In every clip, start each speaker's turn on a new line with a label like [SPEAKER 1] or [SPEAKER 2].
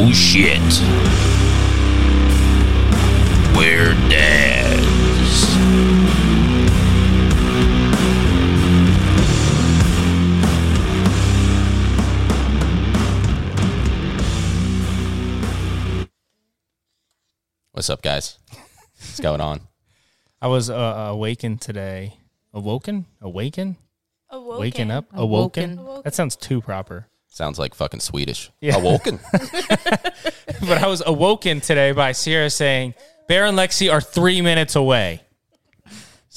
[SPEAKER 1] Oh shit. We're dads.
[SPEAKER 2] What's up, guys? What's going on?
[SPEAKER 3] I was uh, awakened today. Awoken? Awaken?
[SPEAKER 4] Awoken.
[SPEAKER 3] Waking up?
[SPEAKER 5] Awoken.
[SPEAKER 3] Awoken? That sounds too proper.
[SPEAKER 2] Sounds like fucking Swedish.
[SPEAKER 3] Yeah.
[SPEAKER 2] Awoken.
[SPEAKER 3] But I was awoken today by Sierra saying, Bear and Lexi are three minutes away.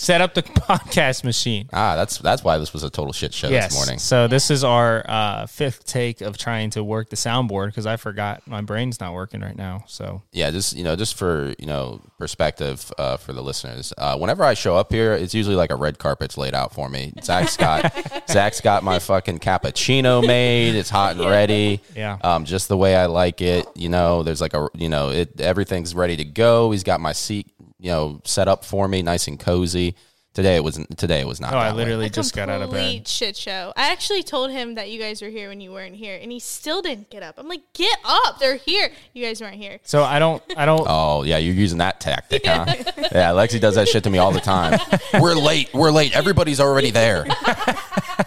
[SPEAKER 3] Set up the podcast machine.
[SPEAKER 2] ah, that's that's why this was a total shit show
[SPEAKER 3] yes.
[SPEAKER 2] this morning.
[SPEAKER 3] So this is our uh, fifth take of trying to work the soundboard because I forgot my brain's not working right now. So
[SPEAKER 2] Yeah, just you know, just for you know perspective uh, for the listeners. Uh, whenever I show up here, it's usually like a red carpet's laid out for me. Zach's got Zach's got my fucking cappuccino made. It's hot and ready.
[SPEAKER 3] Yeah.
[SPEAKER 2] um, just the way I like it. You know, there's like a you know, it everything's ready to go. He's got my seat you know set up for me, nice and cozy. Today it wasn't. Today it was not.
[SPEAKER 3] oh, I
[SPEAKER 2] that way.
[SPEAKER 3] literally
[SPEAKER 4] A
[SPEAKER 3] just got out of
[SPEAKER 4] complete
[SPEAKER 3] bed.
[SPEAKER 4] shit show. I actually told him that you guys were here when you weren't here, and he still didn't get up. I'm like, get up! They're here. You guys weren't here.
[SPEAKER 3] So I don't. I don't.
[SPEAKER 2] Oh yeah, you're using that tactic, huh? yeah, Lexi does that shit to me all the time. We're late. We're late. Everybody's already there.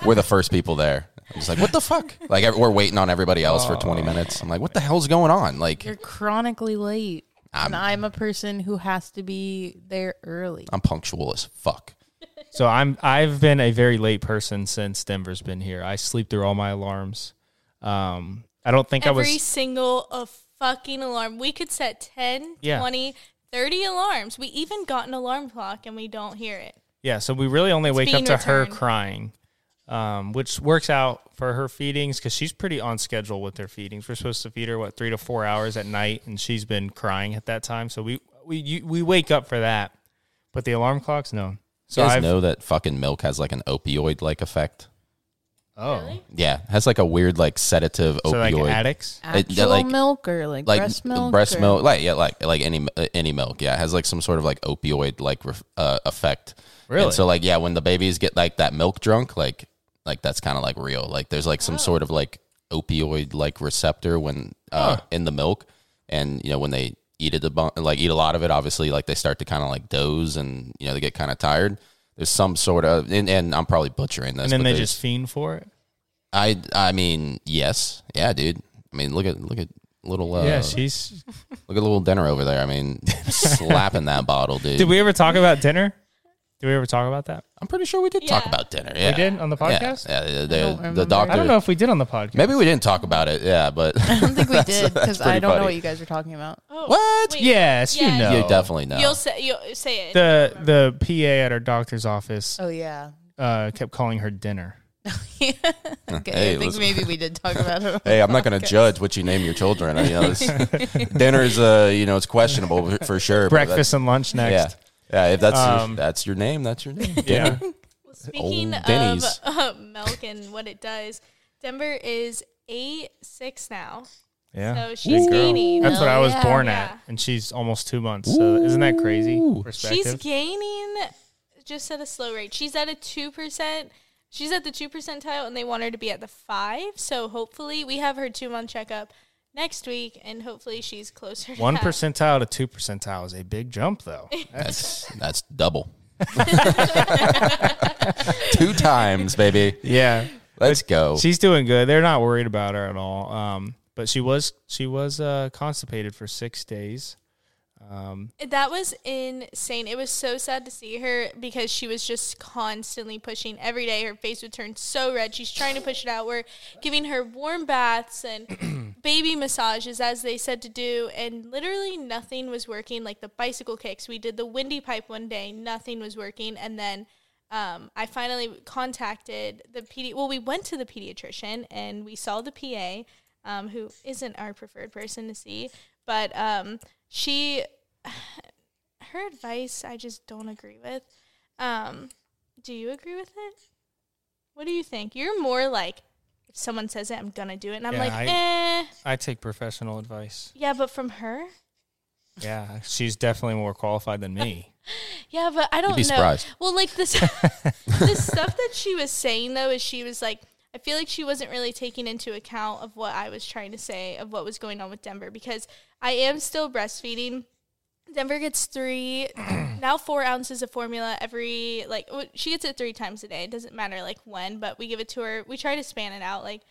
[SPEAKER 2] We're the first people there. I'm just like, what the fuck? Like we're waiting on everybody else for 20 minutes. I'm like, what the hell's going on? Like,
[SPEAKER 5] You're chronically late. And I'm a person who has to be there early.
[SPEAKER 2] I'm punctual as fuck.
[SPEAKER 3] So I'm I've been a very late person since Denver's been here. I sleep through all my alarms. Um, I don't think
[SPEAKER 4] Every
[SPEAKER 3] I was.
[SPEAKER 4] Every single a fucking alarm. We could set 10,
[SPEAKER 3] Yeah.
[SPEAKER 4] 20, 30 alarms. We even got an alarm clock, and we don't hear it.
[SPEAKER 3] Yeah, so we really only wake up
[SPEAKER 4] being
[SPEAKER 3] to her crying, um, which works out for her feedings because she's pretty on schedule with her feedings. We're supposed to feed her what three to four hours at night, and she's been crying at that time. So we we you, we wake up for that, but the alarm clocks no. So
[SPEAKER 2] You guys
[SPEAKER 3] I've
[SPEAKER 2] know that fucking milk has like an opioid like effect.
[SPEAKER 3] oh
[SPEAKER 2] Yeah, it has like a weird like sedative opioid.
[SPEAKER 3] so like
[SPEAKER 2] opioid.
[SPEAKER 3] addicts.
[SPEAKER 2] It-
[SPEAKER 5] Actual
[SPEAKER 2] like-
[SPEAKER 5] milk or like,
[SPEAKER 2] like
[SPEAKER 5] breast milk?
[SPEAKER 2] breast
[SPEAKER 5] or-
[SPEAKER 2] milk, like yeah, like like any uh, any milk, yeah, it has like some sort of like opioid like uh, effect.
[SPEAKER 3] Really?
[SPEAKER 2] And so like yeah, when the babies get like that milk drunk, like like that's kind of like real. Like there's like some sort of like opioid like receptor when uh in the milk, and you know when they eat it a like eat a lot of it, obviously like they start to kind of like doze and you know they get kind of tired. There's some sort of and, and I'm probably butchering this,
[SPEAKER 3] And then they just fiend for it.
[SPEAKER 2] I I mean yes, yeah, dude. I mean look at look at little uh,
[SPEAKER 3] yeah, she's.
[SPEAKER 2] Look at little dinner over there. I mean, slapping that bottle, dude.
[SPEAKER 3] Did we ever talk about dinner? Did we ever talk about that?
[SPEAKER 2] I'm pretty sure we did talk
[SPEAKER 4] Yeah.
[SPEAKER 2] about dinner. Yeah.
[SPEAKER 3] We did on the
[SPEAKER 2] Yeah,
[SPEAKER 3] podcast.
[SPEAKER 2] Yeah, the,
[SPEAKER 5] don't
[SPEAKER 2] the, the doctor.
[SPEAKER 3] I don't know if we did on the podcast.
[SPEAKER 2] Maybe we didn't talk about it. Yeah, but
[SPEAKER 5] I don't think we did
[SPEAKER 2] that's
[SPEAKER 5] because
[SPEAKER 2] pretty
[SPEAKER 5] I don't
[SPEAKER 2] funny.
[SPEAKER 5] know what you guys are talking about.
[SPEAKER 4] Oh,
[SPEAKER 2] What?
[SPEAKER 4] wait.
[SPEAKER 3] Yes, you
[SPEAKER 4] Yeah.
[SPEAKER 3] know.
[SPEAKER 2] you definitely know.
[SPEAKER 4] You'll say you'll say it.
[SPEAKER 3] the the PA at our doctor's office
[SPEAKER 5] Oh yeah.
[SPEAKER 3] uh, kept calling her dinner.
[SPEAKER 5] okay,
[SPEAKER 2] Hey,
[SPEAKER 5] I think
[SPEAKER 2] listen.
[SPEAKER 5] maybe we did talk about it.
[SPEAKER 2] hey, I'm not going to judge what you name your children. You know, this, is uh, you know, it's questionable for- for sure. but
[SPEAKER 3] Breakfast and lunch
[SPEAKER 2] that's-
[SPEAKER 3] next.
[SPEAKER 2] Yeah, yeah. If that's
[SPEAKER 3] Um,
[SPEAKER 2] your, that's your name, that's your name.
[SPEAKER 3] Yeah.
[SPEAKER 4] Well, Speaking of
[SPEAKER 2] Denny's.
[SPEAKER 4] uh, milk and what it does, Denver is eight six now,
[SPEAKER 3] Yeah.
[SPEAKER 4] so she's gaining.
[SPEAKER 3] That's what I was
[SPEAKER 5] Yeah.
[SPEAKER 3] born
[SPEAKER 4] Yeah.
[SPEAKER 3] at, and she's almost two months. So isn't that crazy?
[SPEAKER 2] Ooh.
[SPEAKER 3] Perspective.
[SPEAKER 4] She's gaining just at a slow rate. She's at a two percent. She's at the two percentile, and they want her to be at the five. So hopefully, we have her two month checkup next week, and hopefully, she's closer. To
[SPEAKER 3] One
[SPEAKER 4] that.
[SPEAKER 3] percentile to two percentile is a big jump, though.
[SPEAKER 2] That's that's double. Two times, baby.
[SPEAKER 3] yeah.
[SPEAKER 2] Let's go.
[SPEAKER 3] She's doing good. They're not worried about her at all. Um, but she was she was uh, constipated for six days. Um,
[SPEAKER 4] That was insane. It was so sad to see her because she was just constantly pushing every day. Her face would turn so red. She's trying to push it out. We're giving her warm baths and baby massages as they said to do, and literally nothing was working. Like the bicycle kicks, we did the windy pipe one day, nothing was working, and then. Um, I finally contacted the PD. Well, we went to the pediatrician and we saw the PA, um, who isn't our preferred person to see, but um, she her advice I just don't agree with. Um, do you agree with it? What do you think? You're more like if someone says it, I'm gonna do it, and I'm
[SPEAKER 3] Yeah,
[SPEAKER 4] like,
[SPEAKER 3] I-
[SPEAKER 4] eh,
[SPEAKER 3] I take professional advice.
[SPEAKER 4] yeah, but from her,
[SPEAKER 3] Yeah, she's definitely more qualified than me.
[SPEAKER 4] yeah, but I don't
[SPEAKER 2] be
[SPEAKER 4] know.
[SPEAKER 2] surprised.
[SPEAKER 4] Well, like this, the stuff that she was saying though is she was like, I feel like she wasn't really taking into account of what I was trying to say of what was going on with Denver because I am still breastfeeding. Denver gets three, now four ounces of formula every like she gets it three times a day. It doesn't matter like when, but we give it to her. We try to span it out like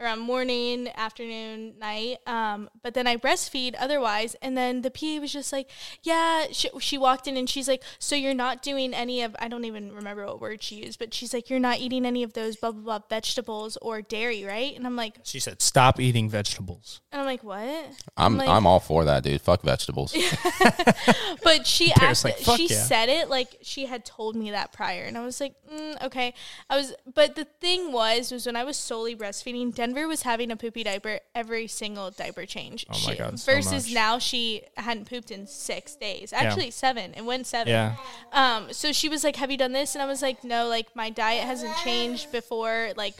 [SPEAKER 4] around morning, afternoon, night. Um, but then I breastfeed otherwise. And then the PA was just like, yeah, she, she walked in and she's like, so you're not doing any of, I don't even remember what word she used, but she's like, you're not eating any of those blah, blah, blah vegetables or dairy, right? And I'm like,
[SPEAKER 3] She said, "Stop eating vegetables."
[SPEAKER 4] and I'm like, what?
[SPEAKER 2] I'm
[SPEAKER 4] like-
[SPEAKER 2] I'm all for that, dude. Fuck vegetables.
[SPEAKER 4] But she asked,
[SPEAKER 3] like,
[SPEAKER 4] she
[SPEAKER 3] yeah."
[SPEAKER 4] said it like she had told me that prior, and I was like, mm, okay. I was, but the thing was, was when I was solely breastfeeding, Denver was having a poopy diaper every single diaper change.
[SPEAKER 3] Oh my
[SPEAKER 4] She-
[SPEAKER 3] God, so
[SPEAKER 4] versus
[SPEAKER 3] much.
[SPEAKER 4] now she hadn't pooped in six days, actually seven. It went seven.
[SPEAKER 3] Yeah.
[SPEAKER 4] Um. So she was like, "Have you done this?" And I was like, "No. Like my diet hasn't changed before. Like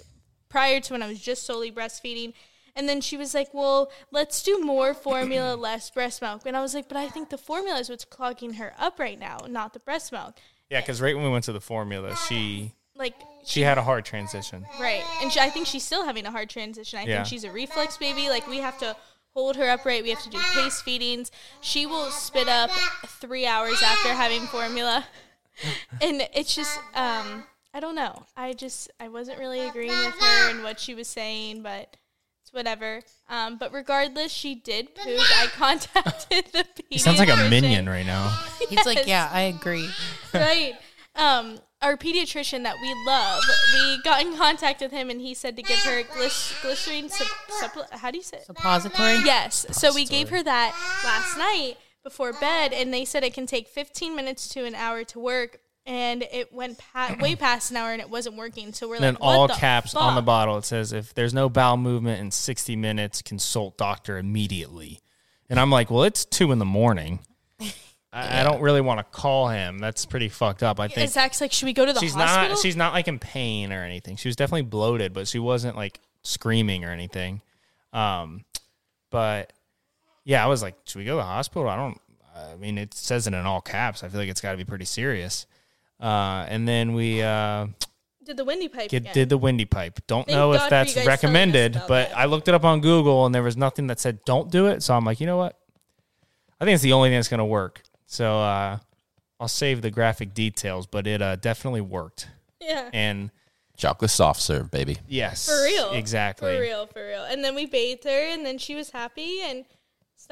[SPEAKER 4] prior to when I was just solely breastfeeding." And then she was like, "Well, let's do more formula, less breast milk." And I was like, "But I think the formula is what's clogging her up right now, not the breast milk."
[SPEAKER 3] Yeah, because right when we went to the formula, she
[SPEAKER 4] Like
[SPEAKER 3] she had a hard transition.
[SPEAKER 4] right, and she, I think she's still having a hard transition. I
[SPEAKER 3] Yeah.
[SPEAKER 4] think she's a reflex baby. Like we have to hold her upright. We have to do pace feedings. She will spit up three hours after having formula, and it's just um I don't know. I just I wasn't really agreeing with her and what she was saying, but it's whatever. Um, but regardless, she did poop. I contacted the pediatrician.
[SPEAKER 3] He sounds like a minion right now.
[SPEAKER 5] He's like, yeah, I agree.
[SPEAKER 4] right. Um, our pediatrician that we love, we got in contact with him, and he said to give her glyc- glycerine sup- supple- How do you say? it?
[SPEAKER 5] Suppository.
[SPEAKER 4] Yes. So we gave her that last night before bed, and they said it can take 15 minutes to an hour to work. And it went pa- way past an hour, and it wasn't working. So we're
[SPEAKER 3] And then
[SPEAKER 4] like, what
[SPEAKER 3] all
[SPEAKER 4] the
[SPEAKER 3] caps on the bottle, it says, "If there's no bowel movement in 60 minutes, consult doctor immediately." And I'm like, "Well, it's two in the morning. I, I don't really want to call him. That's pretty fucked up. I think
[SPEAKER 4] And Zach's like, should we go to the
[SPEAKER 3] she's
[SPEAKER 4] hospital?
[SPEAKER 3] not. She's not like in pain or anything. She was definitely bloated, but she wasn't like screaming or anything. Um, but yeah, I was like, should we go to the hospital? I don't. I mean, it says it in all caps. I feel like it's got to be pretty serious. Uh, and then we uh,
[SPEAKER 4] did the windy pipe
[SPEAKER 3] get, did the windy pipe. Don't
[SPEAKER 4] Thank
[SPEAKER 3] know
[SPEAKER 4] God
[SPEAKER 3] if that's
[SPEAKER 4] you guys telling us
[SPEAKER 3] recommended, but
[SPEAKER 4] that.
[SPEAKER 3] I looked it up on Google and there was nothing that said don't do it. So I'm like, you know what? I think it's the only thing that's going to work. So uh, I'll save the graphic details, but it uh, definitely worked.
[SPEAKER 4] yeah.
[SPEAKER 3] And
[SPEAKER 2] Chocolate soft serve, baby.
[SPEAKER 3] yes,
[SPEAKER 4] For real.
[SPEAKER 3] exactly.
[SPEAKER 4] For real, for real. And then we bathed her, and then she was happy, and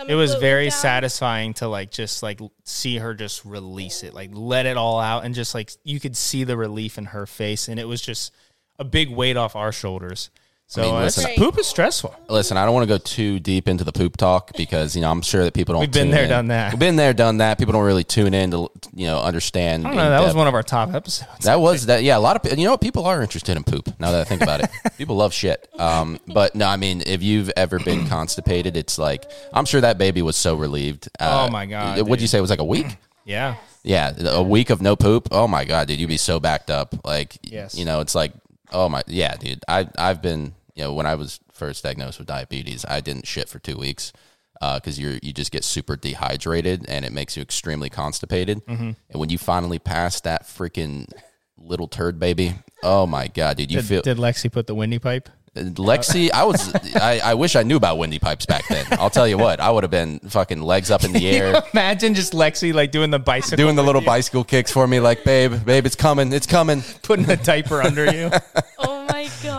[SPEAKER 3] It was very
[SPEAKER 4] down.
[SPEAKER 3] satisfying to like just like see her just release it, like let it all out, and just like you could see the relief in her face, and it was just a big weight off our shoulders. So
[SPEAKER 2] mean,
[SPEAKER 3] uh,
[SPEAKER 2] listen-
[SPEAKER 3] poop is stressful.
[SPEAKER 2] Listen, I don't want to go too deep into the poop talk because you know I'm sure that people don't.
[SPEAKER 3] We've been there,
[SPEAKER 2] in.
[SPEAKER 3] done that.
[SPEAKER 2] We've been there, done that. People don't really tune in to you know understand.
[SPEAKER 3] I don't know. That was one of our top episodes.
[SPEAKER 2] That was that. Yeah, a lot of you know what people are interested in poop. Now that I think about it, people love shit. Um, but no, I mean, if you've ever been constipated, it's like I'm sure that baby was so relieved. Uh,
[SPEAKER 3] Oh my God,
[SPEAKER 2] What'd you say? It was like a week.
[SPEAKER 3] yeah.
[SPEAKER 2] Yeah, a week of no poop. Oh my god, dude, you'd be so backed up. Like,
[SPEAKER 3] Yes.
[SPEAKER 2] you know, it's like, oh my, yeah, dude. I I've been, you know, when I was first diagnosed with diabetes, I didn't shit for two weeks because you're you just get super dehydrated and it makes you extremely constipated.
[SPEAKER 3] Mm-hmm.
[SPEAKER 2] And when you finally pass that freaking little turd baby, oh my god, dude, you
[SPEAKER 3] Did,
[SPEAKER 2] feel
[SPEAKER 3] did Lexi put the windy pipe?
[SPEAKER 2] Lexi, I was, I, I wish I knew about windy pipes back then. I'll tell you what, I would have been fucking legs up in the air.
[SPEAKER 3] Imagine just Lexi like doing the bicycle,
[SPEAKER 2] Doing the little
[SPEAKER 3] you,
[SPEAKER 2] bicycle kicks for me, like, babe, babe, it's coming, it's coming.
[SPEAKER 3] putting the diaper under you.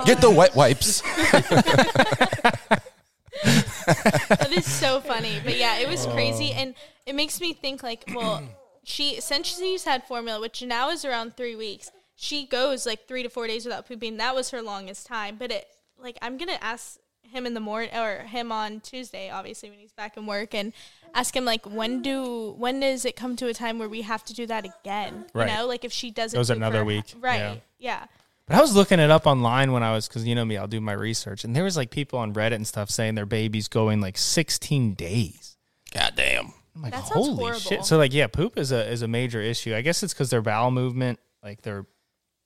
[SPEAKER 4] Oh.
[SPEAKER 2] Get the wet wipes.
[SPEAKER 4] that is so funny. But yeah, it was
[SPEAKER 3] Oh.
[SPEAKER 4] crazy, and it makes me think like, well, she since she's had formula, which now is around three weeks, she goes like three to four days without pooping. That was her longest time. But it like I'm gonna ask him in the morning or him on Tuesday, obviously when he's back in work, and ask him like when do when does it come to a time where we have to do that again?
[SPEAKER 3] Right.
[SPEAKER 4] You know, like if she doesn't
[SPEAKER 3] Goes
[SPEAKER 4] poop
[SPEAKER 3] another week.
[SPEAKER 4] right?
[SPEAKER 3] Yeah.
[SPEAKER 4] yeah.
[SPEAKER 3] But I was looking it up online when I was, because you know me, I'll do my research, and there was like people on Reddit and stuff saying their baby's going like 16 days.
[SPEAKER 2] God damn.
[SPEAKER 3] I'm like,
[SPEAKER 4] That sounds
[SPEAKER 3] holy
[SPEAKER 4] horrible.
[SPEAKER 3] shit! So like, yeah, poop is a is a major issue. I guess it's because their bowel movement, like their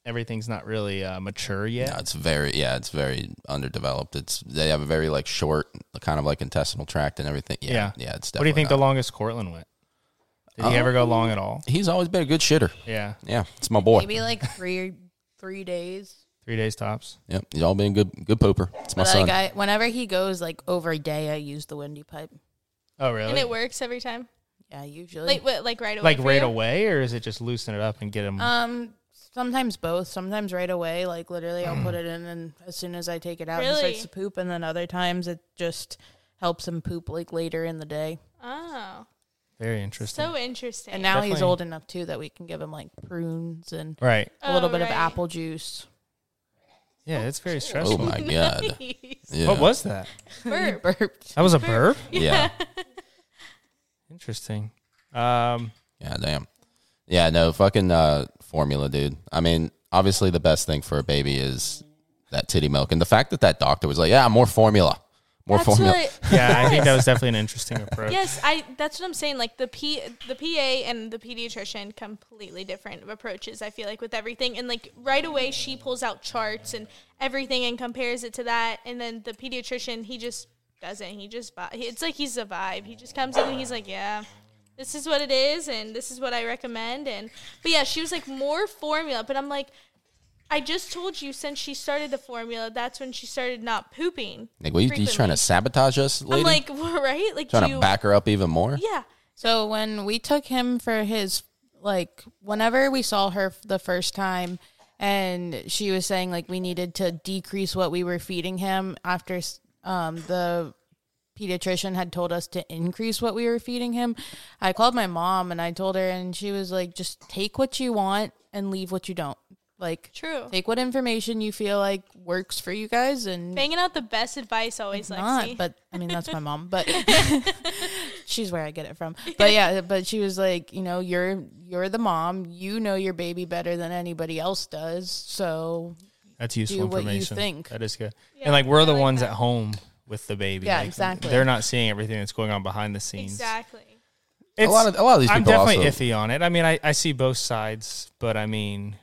[SPEAKER 3] everything's not really uh, mature yet.
[SPEAKER 2] Yeah, it's very, yeah, it's very underdeveloped. It's they have a very like short, kind of like intestinal tract and everything. Yeah,
[SPEAKER 3] Yeah.
[SPEAKER 2] yeah. it's definitely.
[SPEAKER 3] what do you think
[SPEAKER 2] definitely
[SPEAKER 3] the longest Cortland went? Did he ever go long at all?
[SPEAKER 2] He's always been a good shitter.
[SPEAKER 3] Yeah.
[SPEAKER 2] Yeah, it's my boy.
[SPEAKER 5] Maybe like three three days.
[SPEAKER 3] Three days tops.
[SPEAKER 2] Yep, he's all been good, good pooper. It's my
[SPEAKER 5] But
[SPEAKER 2] son.
[SPEAKER 5] like I, whenever he goes like over a day, I use the windy pipe.
[SPEAKER 3] Oh, really?
[SPEAKER 4] And it works every time.
[SPEAKER 5] Yeah, usually.
[SPEAKER 4] Like what? Like right away.
[SPEAKER 3] like
[SPEAKER 4] for
[SPEAKER 3] right
[SPEAKER 4] you?
[SPEAKER 3] away, or is it just loosen it up and get him?
[SPEAKER 5] Um, sometimes both. Sometimes right away. Like literally, I'll put it in, and as soon as I take it out, he
[SPEAKER 4] Really?
[SPEAKER 5] starts to poop. And then other times, it just helps him poop like later in the day.
[SPEAKER 4] Oh,
[SPEAKER 3] Very interesting.
[SPEAKER 4] so interesting.
[SPEAKER 5] And now he's old enough too that we can give him like prunes and
[SPEAKER 3] right.
[SPEAKER 5] a little
[SPEAKER 4] Oh,
[SPEAKER 5] bit of apple juice.
[SPEAKER 3] Yeah, it's very stressful.
[SPEAKER 2] oh my god.
[SPEAKER 4] Nice.
[SPEAKER 2] Yeah.
[SPEAKER 3] What was that?
[SPEAKER 4] Burp.
[SPEAKER 5] Burped.
[SPEAKER 3] That was a burp.
[SPEAKER 2] Yeah.
[SPEAKER 3] Interesting. Um,
[SPEAKER 2] Yeah, damn. Yeah, no, fucking uh, formula, dude. I mean, obviously, the best thing for a baby is that titty milk, and the fact that that doctor was like, "Yeah, more formula, more
[SPEAKER 4] That's
[SPEAKER 2] formula."
[SPEAKER 4] what.
[SPEAKER 3] yeah, I think that was definitely an interesting approach.
[SPEAKER 4] Yes, I. That's what I'm saying. Like the P, the PA and the pediatrician, completely different approaches. I feel like with everything, and like right away she pulls out charts and everything and compares it to that, and then the pediatrician he just doesn't. He just vi- it's like he's a vibe. He just comes in and he's like, yeah. This is what it is, and this is what I recommend. And but yeah, she was like more formula, but I'm like, I just told you since she started the formula, that's when she started not pooping.
[SPEAKER 2] Like, what, you, you trying to sabotage us, lady?
[SPEAKER 4] I'm like, right? Like
[SPEAKER 2] trying
[SPEAKER 4] you,
[SPEAKER 2] to back her up even more?
[SPEAKER 4] yeah.
[SPEAKER 5] So when we took him for his like whenever we saw her the first time and she was saying like we needed to decrease what we were feeding him after um the pediatrician had told us to increase what we were feeding him. I called my mom and I told her and she was like just take what you want and leave what you don't. Like
[SPEAKER 4] True.
[SPEAKER 5] take what information you feel like works for you guys and
[SPEAKER 4] Banging out the best advice always,
[SPEAKER 5] not, but I mean that's my mom, but she's where I get it from. But yeah, but she was like, you know, you're you're the mom, you know your baby better than anybody else does, so
[SPEAKER 3] That's useful
[SPEAKER 5] do what you
[SPEAKER 3] information.
[SPEAKER 5] think.
[SPEAKER 3] That is good.
[SPEAKER 4] Yeah,
[SPEAKER 3] and like we're
[SPEAKER 4] I
[SPEAKER 3] the
[SPEAKER 4] like
[SPEAKER 3] ones
[SPEAKER 4] that.
[SPEAKER 3] at home with the baby.
[SPEAKER 5] Yeah,
[SPEAKER 3] Like,
[SPEAKER 5] exactly.
[SPEAKER 3] They're not seeing everything that's going on behind the scenes.
[SPEAKER 4] exactly.
[SPEAKER 2] It's, A lot of a lot of these
[SPEAKER 3] I'm definitely
[SPEAKER 2] also.
[SPEAKER 3] iffy on it. I mean, I, I see both sides, but I mean,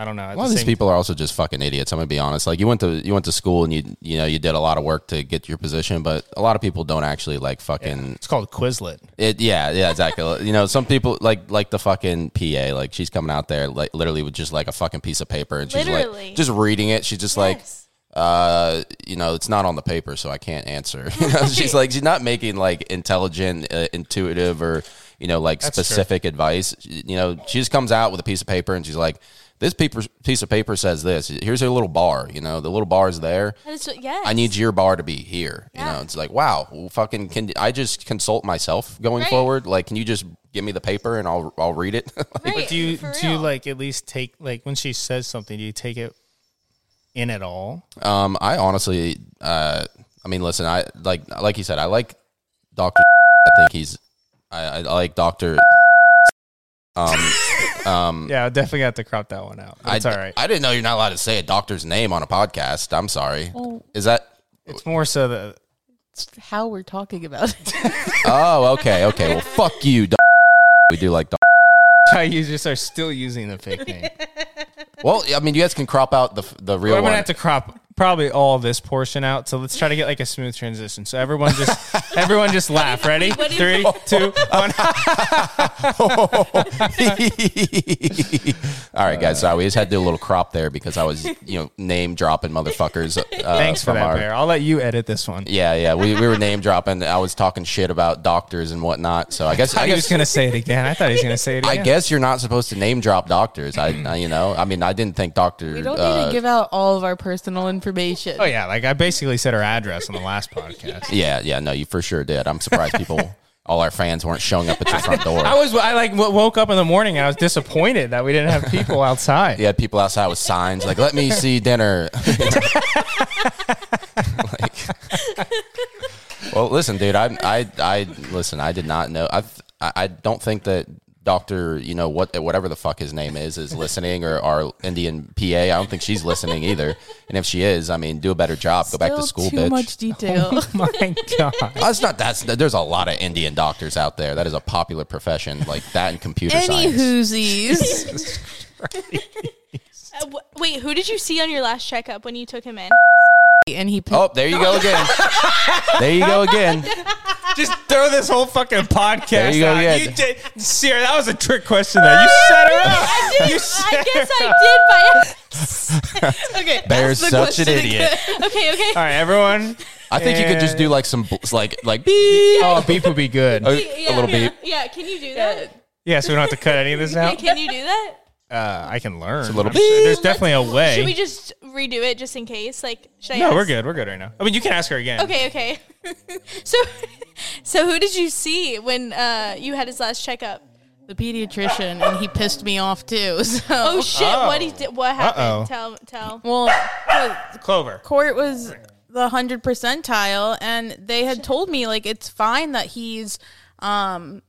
[SPEAKER 3] I don't know. At
[SPEAKER 2] A
[SPEAKER 3] the
[SPEAKER 2] lot of these
[SPEAKER 3] same-
[SPEAKER 2] people are also just fucking idiots. I'm gonna be honest. Like you went to you went to school and you you know you did a lot of work to get your position, but a lot of people don't actually like fucking
[SPEAKER 3] It's called Quizlet.
[SPEAKER 2] It yeah yeah exactly. you know some people like like the fucking PA like she's coming out there like literally with just like a fucking piece of paper and she's
[SPEAKER 4] Literally.
[SPEAKER 2] like just reading it. She's just like uh you know it's not on the paper so I can't answer. You know she's like she's not making like intelligent, uh, intuitive or you know like
[SPEAKER 3] That's true.
[SPEAKER 2] specific advice. You know she just comes out with a piece of paper and she's like. This paper, piece of paper says this. Here's a little bar. You know, the little bar is there.
[SPEAKER 4] That is yes.
[SPEAKER 2] I need your bar to be here.
[SPEAKER 4] Yeah.
[SPEAKER 2] You know, it's like, wow, well, fucking, can I just consult myself going
[SPEAKER 4] Right.
[SPEAKER 2] forward? Like, can you just give me the paper and I'll I'll read it?
[SPEAKER 4] Right,
[SPEAKER 3] But do you do you like at least take like when she says something? Do you take it in at all?
[SPEAKER 2] um, I honestly, uh, I mean, listen, I like like you said, I like Doctor. I think he's, I, I like Doctor. Um, um,
[SPEAKER 3] Yeah, I definitely got to crop that one out. But
[SPEAKER 2] I,
[SPEAKER 3] it's all right.
[SPEAKER 2] I didn't know you're not allowed to say a doctor's name on a podcast. I'm sorry.
[SPEAKER 5] well,
[SPEAKER 2] Is that?
[SPEAKER 3] it's more so that
[SPEAKER 5] it's how we're talking about it.
[SPEAKER 2] Oh, okay, okay. Well, fuck you. Doc. We do like. Doc.
[SPEAKER 3] Chai users are still using the fake name.
[SPEAKER 2] Well, I mean, you guys can crop out the the real
[SPEAKER 3] Well, I'm
[SPEAKER 2] one.
[SPEAKER 3] gonna have to crop probably all this portion out. So let's try to get like a smooth transition. So everyone just everyone just laugh. Ready?
[SPEAKER 4] What is-
[SPEAKER 3] Three, two, one.
[SPEAKER 2] All right, guys. Sorry, we just had to do a little crop there because I was, you know, name dropping motherfuckers. Uh,
[SPEAKER 3] Thanks for that,
[SPEAKER 2] our-
[SPEAKER 3] Bear. I'll let you edit this one.
[SPEAKER 2] Yeah, yeah. We, we were name dropping. I was talking shit about doctors and whatnot. So I guess
[SPEAKER 3] I
[SPEAKER 2] I
[SPEAKER 3] thought he was gonna say it again. I thought he was gonna say it again.
[SPEAKER 2] I guess you're not supposed to name drop doctors. I, I you know, I mean, I didn't think doctors.
[SPEAKER 5] we don't need
[SPEAKER 2] uh,
[SPEAKER 5] to give out all of our personal information.
[SPEAKER 3] Oh yeah, like I basically said her address on the last podcast.
[SPEAKER 2] Yeah, yeah. No, you for sure did. I'm surprised people, all our fans, weren't showing up at your front door.
[SPEAKER 3] I was I like w- woke up in the morning and I was disappointed that we didn't have people outside.
[SPEAKER 2] You had people outside with signs like "Let me see dinner." Like- well, listen, dude. I, I, I listen. I did not know. I, I I don't think that Doctor, you know what, whatever the fuck his name is, is listening, or our Indian PA. I don't think she's listening either. And if she is, I mean, do a better job. Go back to
[SPEAKER 5] Still
[SPEAKER 2] school,
[SPEAKER 5] too
[SPEAKER 2] bitch.
[SPEAKER 5] much detail.
[SPEAKER 3] Oh my god.
[SPEAKER 2] That's not. That's there's a lot of Indian doctors out there. That is a popular profession, like that in computer
[SPEAKER 5] Any
[SPEAKER 2] science.
[SPEAKER 5] whoosies.
[SPEAKER 4] Uh, w- wait, who did you see on your last checkup when you took him in?
[SPEAKER 5] and he
[SPEAKER 2] Oh, there you go again. there you go again.
[SPEAKER 3] Just throw this whole fucking podcast
[SPEAKER 2] There you go,
[SPEAKER 3] out.
[SPEAKER 2] yeah.
[SPEAKER 3] You did, Sierra. That was a trick question. There, you set her up.
[SPEAKER 4] I did.
[SPEAKER 3] You
[SPEAKER 4] I
[SPEAKER 3] set
[SPEAKER 4] guess
[SPEAKER 3] her
[SPEAKER 4] I did by
[SPEAKER 5] Okay,
[SPEAKER 2] Bear's
[SPEAKER 5] the
[SPEAKER 2] such an idiot.
[SPEAKER 5] again.
[SPEAKER 4] Okay, okay.
[SPEAKER 3] All right, everyone.
[SPEAKER 2] I think you could just do like some like like beep,
[SPEAKER 3] Oh, beep would be good.
[SPEAKER 2] a,
[SPEAKER 4] Yeah,
[SPEAKER 2] a little
[SPEAKER 4] yeah,
[SPEAKER 2] beep.
[SPEAKER 4] Yeah, can you do that?
[SPEAKER 3] Yeah, so we don't have to cut any of this
[SPEAKER 4] Yeah,
[SPEAKER 3] out.
[SPEAKER 4] can you do that?
[SPEAKER 3] Uh, I can learn.
[SPEAKER 2] a little
[SPEAKER 3] I'm sure. There's definitely a way.
[SPEAKER 4] Should we just redo it just in case? Like, should I
[SPEAKER 3] no,
[SPEAKER 4] ask?
[SPEAKER 3] we're good. We're good right now. I mean, you can ask her again.
[SPEAKER 4] Okay, okay. so, so who did you see when uh, you had his last checkup?
[SPEAKER 5] The pediatrician, and he pissed me off too. So,
[SPEAKER 4] Oh shit! What he
[SPEAKER 3] Oh.
[SPEAKER 4] did? What happened?
[SPEAKER 3] Uh-oh.
[SPEAKER 4] Tell, tell.
[SPEAKER 5] well,
[SPEAKER 3] Clover.
[SPEAKER 5] court was the hundred percentile, and they had told me like it's fine that he's um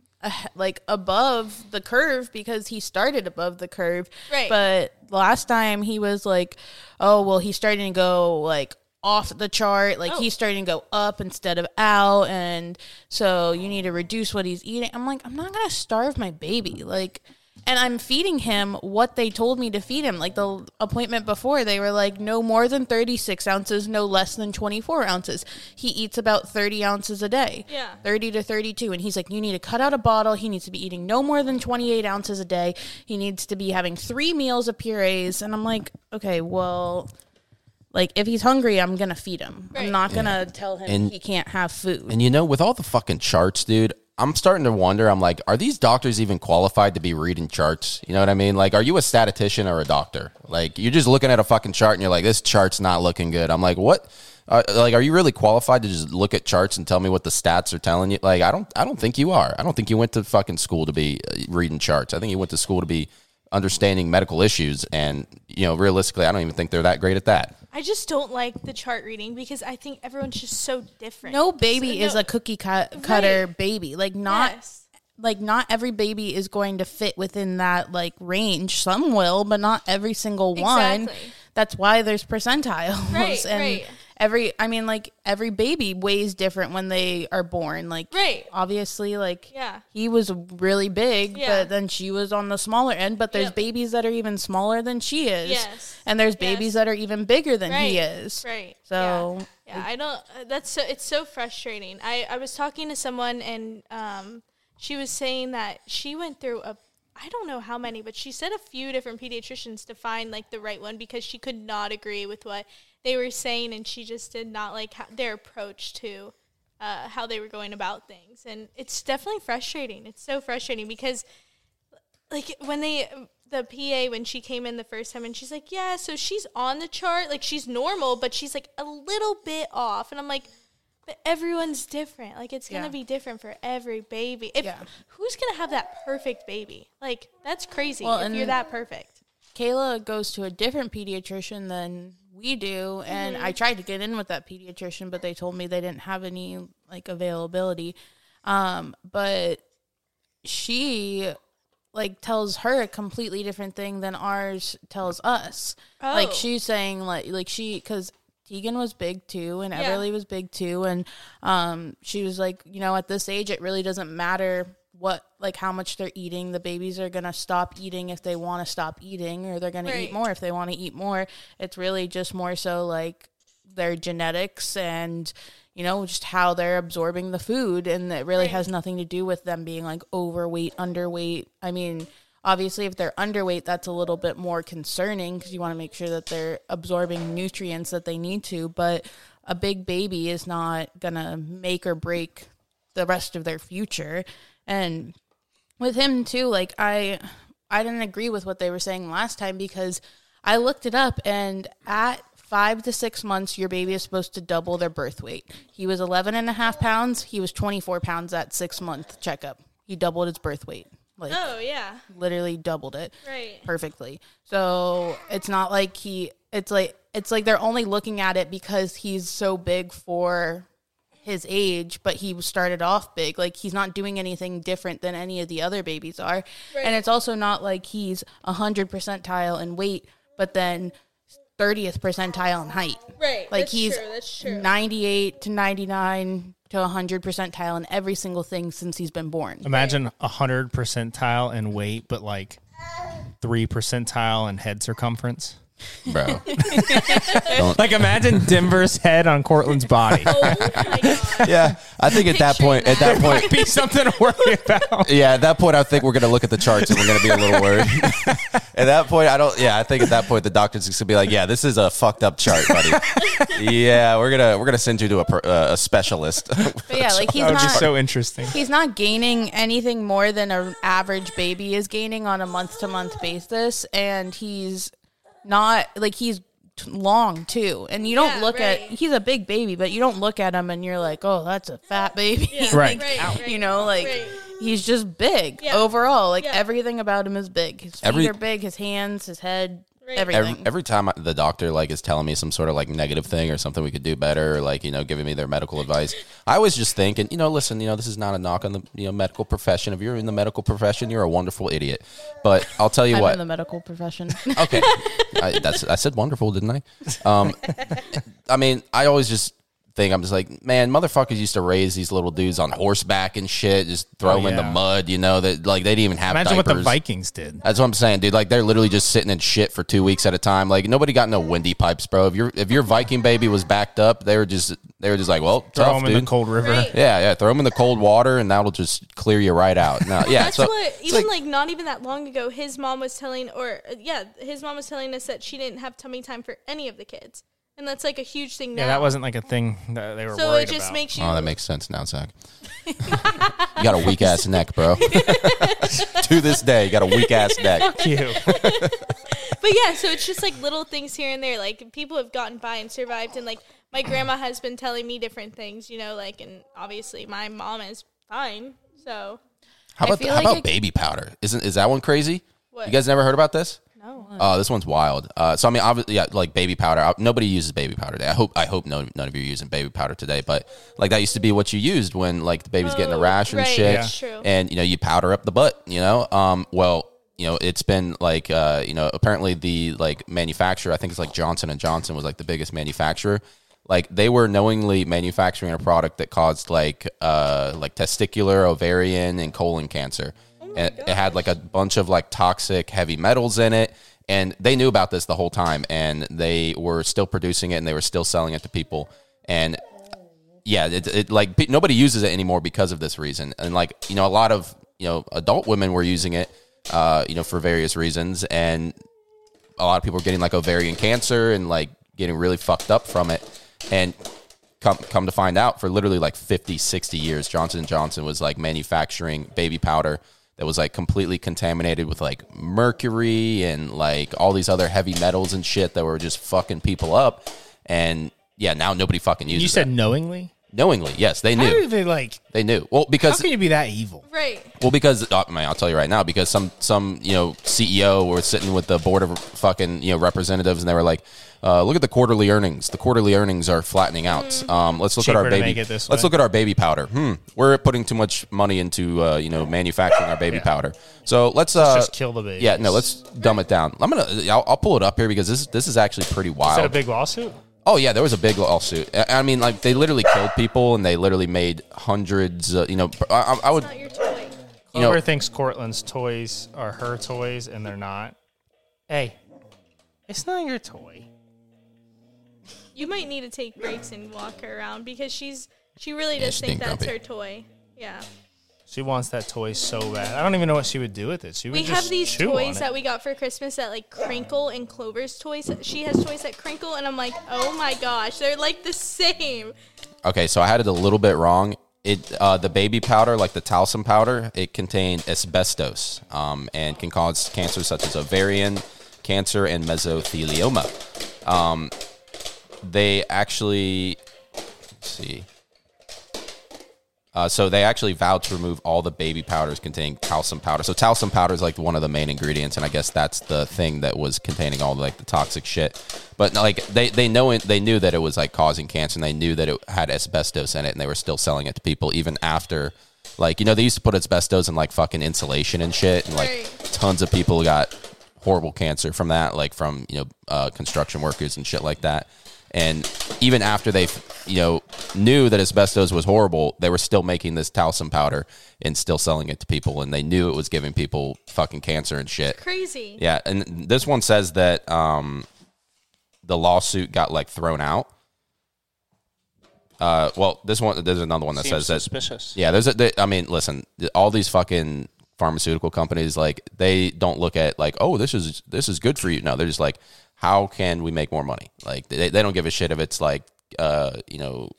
[SPEAKER 5] like above the curve because he started above the curve.
[SPEAKER 4] Right.
[SPEAKER 5] But last time he was like, oh well, he's starting to go like off the chart like
[SPEAKER 4] Oh.
[SPEAKER 5] he's starting to go up instead of out and so you need to reduce what he's eating i'm like i'm not gonna starve my baby like and i'm feeding him what they told me to feed him. Like the appointment before they were like no more than 36 ounces no less than 24 ounces. He eats about 30 ounces a day.
[SPEAKER 4] Yeah.
[SPEAKER 5] 30 to 32 and he's like you need to cut out a bottle. He needs to be eating no more than 28 ounces a day. He needs to be having three meals of purees. And i'm like okay well like if he's hungry i'm gonna feed him.
[SPEAKER 4] Right.
[SPEAKER 5] i'm not gonna tell him
[SPEAKER 2] And-
[SPEAKER 5] he can't have food.
[SPEAKER 2] And you know, with all the fucking charts, dude, I'm starting to wonder. I'm like, are these doctors even qualified to be reading charts? You know what I mean? Like, are you a statistician or a doctor? Like, you're just looking at a fucking chart and you're like, this chart's not looking good. I'm like, what? Uh, like, are you really qualified to just look at charts and tell me what the stats are telling you? Like, I don't, I don't think you are. I don't think you went to fucking school to be uh, reading charts. I think you went to school to be understanding medical issues. And you know, realistically, I don't even think they're that great at that.
[SPEAKER 4] I just don't like the chart reading because I think everyone's just so different.
[SPEAKER 5] no baby
[SPEAKER 4] So-
[SPEAKER 5] is
[SPEAKER 4] no-
[SPEAKER 5] a cookie cut, cutter
[SPEAKER 4] Right.
[SPEAKER 5] baby like not
[SPEAKER 4] Yes.
[SPEAKER 5] like not every baby is going to fit within that like range some will but not every single one
[SPEAKER 4] Exactly.
[SPEAKER 5] that's why there's percentiles
[SPEAKER 4] Right,
[SPEAKER 5] and
[SPEAKER 4] right.
[SPEAKER 5] Every i mean like every baby weighs different when they are born like
[SPEAKER 4] Right.
[SPEAKER 5] obviously like
[SPEAKER 4] Yeah.
[SPEAKER 5] he was really big
[SPEAKER 4] Yeah.
[SPEAKER 5] but then she was on the smaller end but there's
[SPEAKER 4] Yep.
[SPEAKER 5] babies that are even smaller than she is
[SPEAKER 4] Yes.
[SPEAKER 5] and there's babies
[SPEAKER 4] Yes.
[SPEAKER 5] that are even bigger than
[SPEAKER 4] Right.
[SPEAKER 5] he is
[SPEAKER 4] Right.
[SPEAKER 5] So,
[SPEAKER 4] yeah, yeah I don't. uh, That's so. It's so frustrating. I I was talking to someone and um she was saying that she went through a. I don't know how many, but she said a few different pediatricians to find like the right one because she could not agree with what they were saying, and she just did not like how, their approach to uh, how they were going about things, and it's definitely frustrating. It's so frustrating because like when they the PA when she came in the first time and she's like, "Yeah, so she's on the chart, like she's normal, but she's like a little bit off." And I'm like, "But everyone's different. Like it's going to
[SPEAKER 5] Yeah.
[SPEAKER 4] be different for every baby. If
[SPEAKER 5] Yeah.
[SPEAKER 4] who's going to have that perfect baby? Like that's crazy
[SPEAKER 5] Well,
[SPEAKER 4] if
[SPEAKER 5] and-
[SPEAKER 4] you're that perfect."
[SPEAKER 5] Kayla goes to a different pediatrician than we do, and
[SPEAKER 4] Mm-hmm.
[SPEAKER 5] I tried to get in with that pediatrician, but they told me they didn't have any like availability. Um, but she like tells her a completely different thing than ours tells us. Like
[SPEAKER 4] Oh.
[SPEAKER 5] she's saying like like she because Tegan was big too, and
[SPEAKER 4] Yeah.
[SPEAKER 5] Everly was big too, and um, she was like, you know, at this age, it really doesn't matter what like how much they're eating. The babies are gonna stop eating if they want to stop eating, or they're gonna eat more if they want to eat more. It's really just more so like their genetics and you know just how they're absorbing the food, and it really
[SPEAKER 4] Right.
[SPEAKER 5] has nothing to do with them being like overweight, underweight. I mean. Obviously, if they're underweight, that's a little bit more concerning because you want to make sure that they're absorbing nutrients that they need to. But a big baby is not going to make or break the rest of their future. And with him too, like I I didn't agree with what they were saying last time because I looked it up and at five to six months your baby is supposed to double their birth weight. He was 11 and a half pounds. He was 24 pounds at six month checkup. He doubled his birth weight. Like
[SPEAKER 4] Oh, yeah.
[SPEAKER 5] literally doubled it
[SPEAKER 4] Right.
[SPEAKER 5] perfectly. So it's not like he it's like it's like they're only looking at it because he's so big for his age, but he started off big. Like he's not doing anything different than any of the other babies are.
[SPEAKER 4] Right.
[SPEAKER 5] And it's also not like he's a hundred percentile in weight, but then thirtieth percentile in height.
[SPEAKER 4] Right.
[SPEAKER 5] Like
[SPEAKER 4] that's
[SPEAKER 5] he's
[SPEAKER 4] true. That's true.
[SPEAKER 5] ninety eight to ninety nine to hundred percentile in every single thing since he's been born.
[SPEAKER 3] Imagine a hundred percentile in weight, but like three percentile in head circumference.
[SPEAKER 2] Bro.
[SPEAKER 3] Like imagine Denver's head on Cortland's body.
[SPEAKER 4] Oh my god.
[SPEAKER 2] yeah, I think at that
[SPEAKER 4] Picturing
[SPEAKER 2] point, at that
[SPEAKER 4] that.
[SPEAKER 2] point,
[SPEAKER 3] Might be something to worry about.
[SPEAKER 2] yeah, at that point, I think we're gonna look at the charts and we're gonna be a little worried. at that point, I don't. Yeah, I think at that point the doctor's just gonna be like, "Yeah, this is a fucked up chart, buddy. yeah, we're gonna we're gonna send you to a per, uh, a specialist."
[SPEAKER 5] But yeah, like he's
[SPEAKER 3] That would be
[SPEAKER 5] not
[SPEAKER 3] so interesting.
[SPEAKER 5] he's not gaining anything more than an average baby is gaining on a month to month basis, and he's not like he's long too. And you don't
[SPEAKER 4] Yeah,
[SPEAKER 5] look at he's a big baby, but you don't look at him and you're like, oh, that's a fat baby.
[SPEAKER 4] Yeah,
[SPEAKER 3] Right.
[SPEAKER 4] right, right,
[SPEAKER 5] you know, like
[SPEAKER 4] right.
[SPEAKER 5] he's just big
[SPEAKER 4] Yeah.
[SPEAKER 5] overall. Like
[SPEAKER 4] Yeah.
[SPEAKER 5] everything about him is big. His feet
[SPEAKER 2] Every-
[SPEAKER 5] are big. His hands, his head,
[SPEAKER 4] Right.
[SPEAKER 5] Everything.
[SPEAKER 2] every, every time I- the doctor like is telling me some sort of like negative thing or something we could do better or like you know giving me their medical advice i always just think and you know listen you know this is not a knock on the you know medical profession. If you're in the medical profession you're a wonderful idiot. But i'll tell you
[SPEAKER 5] I'm
[SPEAKER 2] what.
[SPEAKER 5] in the medical profession.
[SPEAKER 2] okay. I, that's i said wonderful didn't i? Um i mean i always just think i'm just like man motherfuckers used to raise these little dudes on horseback and shit just throw
[SPEAKER 3] Oh,
[SPEAKER 2] them in the mud you know that like they didn't even have
[SPEAKER 3] Imagine what the. Vikings did.
[SPEAKER 2] That's what I'm saying, dude. Like they're literally just sitting in shit for two weeks at a time. Like nobody got no windy pipes, bro. If your if your Viking baby was backed up, they were just they were just like, well,
[SPEAKER 3] Throw
[SPEAKER 2] tough,
[SPEAKER 3] them in
[SPEAKER 2] dude.
[SPEAKER 3] the cold river.
[SPEAKER 4] Right.
[SPEAKER 2] Yeah, yeah. Throw them in the cold water, and that'll just clear you right out. No, yeah.
[SPEAKER 4] That's
[SPEAKER 2] so
[SPEAKER 4] what even
[SPEAKER 2] like-
[SPEAKER 4] like, not even that long ago his mom was telling or uh, yeah, his mom was telling us that she didn't have tummy time for any of the kids. And that's like a huge thing now.
[SPEAKER 3] Yeah, that wasn't like a thing that they were
[SPEAKER 4] so
[SPEAKER 3] worried
[SPEAKER 4] it just
[SPEAKER 3] about.
[SPEAKER 4] makes you
[SPEAKER 2] oh, that makes sense now, Zach. you got a weak ass neck, bro. to this day, you got a weak ass neck.
[SPEAKER 3] you.
[SPEAKER 4] But yeah, so it's just like little things here and there. Like people have gotten by and survived, and like my grandma has been telling me different things, you know, like and obviously my mom is fine. So
[SPEAKER 2] How about
[SPEAKER 5] feel
[SPEAKER 2] how
[SPEAKER 5] like
[SPEAKER 2] about
[SPEAKER 5] it-
[SPEAKER 2] baby powder? Isn't is that one crazy?
[SPEAKER 4] What?
[SPEAKER 2] You guys never heard about this?
[SPEAKER 4] No,
[SPEAKER 2] Oh, this one's wild. Uh, so I mean, obviously, yeah, like baby powder. uh, Nobody uses baby powder today. I hope, I hope no, none of you are using baby powder today. But like that used to be what you used when like the baby's getting a
[SPEAKER 4] Oh,
[SPEAKER 2] rash and
[SPEAKER 4] right,
[SPEAKER 2] shit.
[SPEAKER 4] that's true.
[SPEAKER 2] And you know, you powder up the butt. You know, um, well, you know, it's been like, uh, you know, apparently the like manufacturer, I think it's like Johnson and Johnson was like the biggest manufacturer. Like they were knowingly manufacturing a product that caused like, uh, like testicular, ovarian, and colon cancer. And it had like a bunch of like toxic heavy metals in it. And they knew about this the whole time. And they were still producing it and they were still selling it to people. And yeah it, it like nobody uses it anymore because of this reason. And like you know a lot of you know adult women were using it uh you know for various reasons. And a lot of people were getting like ovarian cancer and like getting really fucked up from it. And come come to find out for literally like 50 60 years johnson & johnson was like manufacturing baby powder that was like completely contaminated with like mercury and like all these other heavy metals and shit that were just fucking people up and yeah now nobody fucking uses it.
[SPEAKER 3] You said
[SPEAKER 2] it.
[SPEAKER 3] knowingly.
[SPEAKER 2] Knowingly yes they
[SPEAKER 3] How do
[SPEAKER 2] knew
[SPEAKER 3] they like?
[SPEAKER 2] they knew well because
[SPEAKER 3] How
[SPEAKER 2] because
[SPEAKER 3] can you be that evil?
[SPEAKER 4] right.
[SPEAKER 2] well, because uh, I mean, I'll tell you right now, because some some you know CEO were sitting with the board of fucking you know representatives, and they were like, uh, "Look at the quarterly earnings. The quarterly earnings are flattening out. Um, let's look at our
[SPEAKER 3] to
[SPEAKER 2] baby.
[SPEAKER 3] make it this
[SPEAKER 2] let's
[SPEAKER 3] way.
[SPEAKER 2] look at our baby powder. Hmm, we're putting too much money into uh, you know manufacturing our baby powder. So let's uh,
[SPEAKER 3] just kill the babies.
[SPEAKER 2] Yeah, no, let's dumb it down. I'm gonna I'll, I'll pull it up here because this this is actually pretty wild.
[SPEAKER 3] Is that a big lawsuit?
[SPEAKER 2] Oh yeah, there was a big lawsuit. I I mean, like they literally killed people and they literally made hundreds. Uh, you know, I, I- I would.
[SPEAKER 4] Not your toy.
[SPEAKER 2] You know-
[SPEAKER 3] thinks Cortland's toys are her toys, and they're not. Hey, it's not your toy.
[SPEAKER 4] You might need to take breaks and walk her around because she's she really
[SPEAKER 2] Yeah,
[SPEAKER 4] does
[SPEAKER 2] she's
[SPEAKER 4] think
[SPEAKER 2] being
[SPEAKER 4] that's
[SPEAKER 2] grumpy.
[SPEAKER 4] her toy. Yeah.
[SPEAKER 3] She wants that toy so bad. I don't even know what she would do with it. She would
[SPEAKER 4] We
[SPEAKER 3] just
[SPEAKER 4] have these
[SPEAKER 3] chew
[SPEAKER 4] toys that we got for Christmas that like crinkle and Clover's toys. She has toys that crinkle and I'm like, "Oh my gosh, they're like the same."
[SPEAKER 2] Okay, so I had it a little bit wrong. It uh, the baby powder, like the talcum powder, it contained asbestos um, and can cause cancer such as ovarian cancer and mesothelioma. Um, they actually let's see. Uh, so they actually vowed to remove all the baby powders containing talcum powder. So talcum powder is like one of the main ingredients, and I guess that's the thing that was containing all the, like the toxic shit. But like they they know it, they knew that it was like causing cancer, and they knew that it had asbestos in it, and they were still selling it to people even after. Like you know they used to put asbestos in like fucking insulation and shit, and like tons of people got horrible cancer from that, like from you know uh, construction workers and shit like that. And even after they, you know, knew that asbestos was horrible, they were still making this talcum powder and still selling it to people, and they knew it was giving people fucking cancer and shit.
[SPEAKER 4] Crazy.
[SPEAKER 2] Yeah, and this one says that um, the lawsuit got like thrown out. Uh, well, this one there's another one that
[SPEAKER 6] Seems
[SPEAKER 2] says that
[SPEAKER 6] suspicious.
[SPEAKER 2] yeah, there's a. They, I mean, listen, all these fucking pharmaceutical companies, like they don't look at like, oh, this is this is good for you. No, they're just like, how can we make more money? Like they, they don't give a shit if it's like, uh, you know,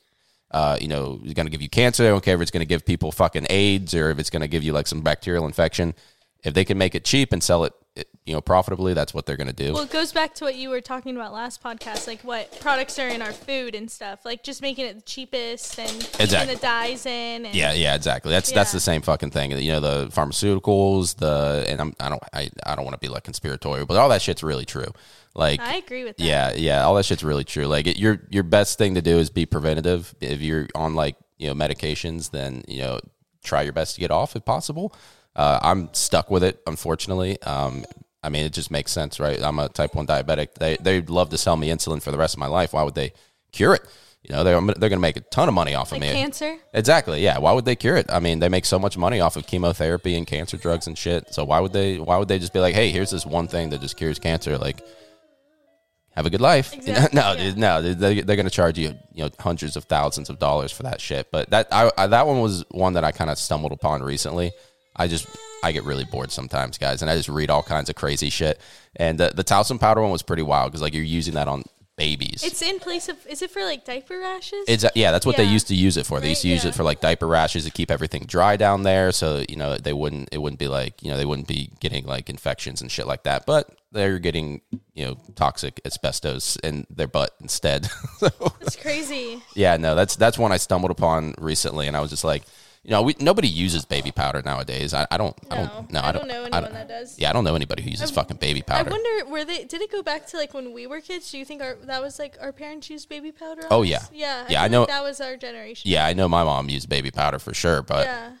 [SPEAKER 2] uh, you know, it's going to give you cancer. They don't care if it's going to give people fucking AIDS or if it's going to give you like some bacterial infection. If they can make it cheap and sell it, it, you know, profitably, that's what they're going to do.
[SPEAKER 4] Well, it goes back to what you were talking about last podcast, like what products are in our food and stuff, like just making it the cheapest and
[SPEAKER 2] Exactly.
[SPEAKER 4] the dyes in. And
[SPEAKER 2] Yeah, yeah, exactly. That's that's the same fucking thing. You know, the pharmaceuticals, the and I'm I don't I, I don't want to be like conspiratorial, but all that shit's really true. Like
[SPEAKER 4] I agree with that.
[SPEAKER 2] yeah, yeah, all that shit's really true. Like it, your your best thing to do is be preventative. If you're on like you know medications, then you know try your best to get off if possible. Uh, I'm stuck with it, unfortunately. Um, I mean, it just makes sense, right? I'm a type one diabetic. They they'd love to sell me insulin for the rest of my life. Why would they cure it? You know, they're they're going to make a ton of money off
[SPEAKER 4] Like
[SPEAKER 2] of me.
[SPEAKER 4] cancer.
[SPEAKER 2] Exactly. Yeah. Why would they cure it? I mean, they make so much money off of chemotherapy and cancer drugs and shit. So why would they? Why would they just be like, hey, here's this one thing that just cures cancer? Like, have a good life.
[SPEAKER 4] Exactly,
[SPEAKER 2] No,
[SPEAKER 4] yeah.
[SPEAKER 2] no, they, they're going to charge you, you know, hundreds of thousands of dollars for that shit. But that I, I that one was one that I kind of stumbled upon recently. I just I get really bored sometimes, guys, and I just read all kinds of crazy shit. And the the talcum powder one was pretty wild because like you're using that on babies.
[SPEAKER 4] It's in place of. Is it for like diaper rashes?
[SPEAKER 2] It's yeah, that's what they used to use it for. They used to use
[SPEAKER 4] yeah.
[SPEAKER 2] it for like diaper rashes to keep everything dry down there, so you know they wouldn't it wouldn't be like you know they wouldn't be getting like infections and shit like that. But they're getting you know toxic asbestos in their butt instead. so
[SPEAKER 4] It's crazy.
[SPEAKER 2] yeah, no, that's that's one I stumbled upon recently, and I was just like, you know, we nobody uses baby powder nowadays. I, I don't, I
[SPEAKER 4] No,
[SPEAKER 2] don't, no,
[SPEAKER 4] I
[SPEAKER 2] I
[SPEAKER 4] don't
[SPEAKER 2] don't
[SPEAKER 4] know
[SPEAKER 2] I
[SPEAKER 4] anyone that does.
[SPEAKER 2] Yeah, I don't know anybody who uses fucking baby powder.
[SPEAKER 4] I wonder where they did it go back to like when we were kids? Do you think our that was like our parents used baby powder?
[SPEAKER 2] Oh, yeah.
[SPEAKER 4] yeah,
[SPEAKER 2] Yeah, I know-
[SPEAKER 4] like that was our generation.
[SPEAKER 2] yeah, I know my mom used baby powder for sure, but yeah,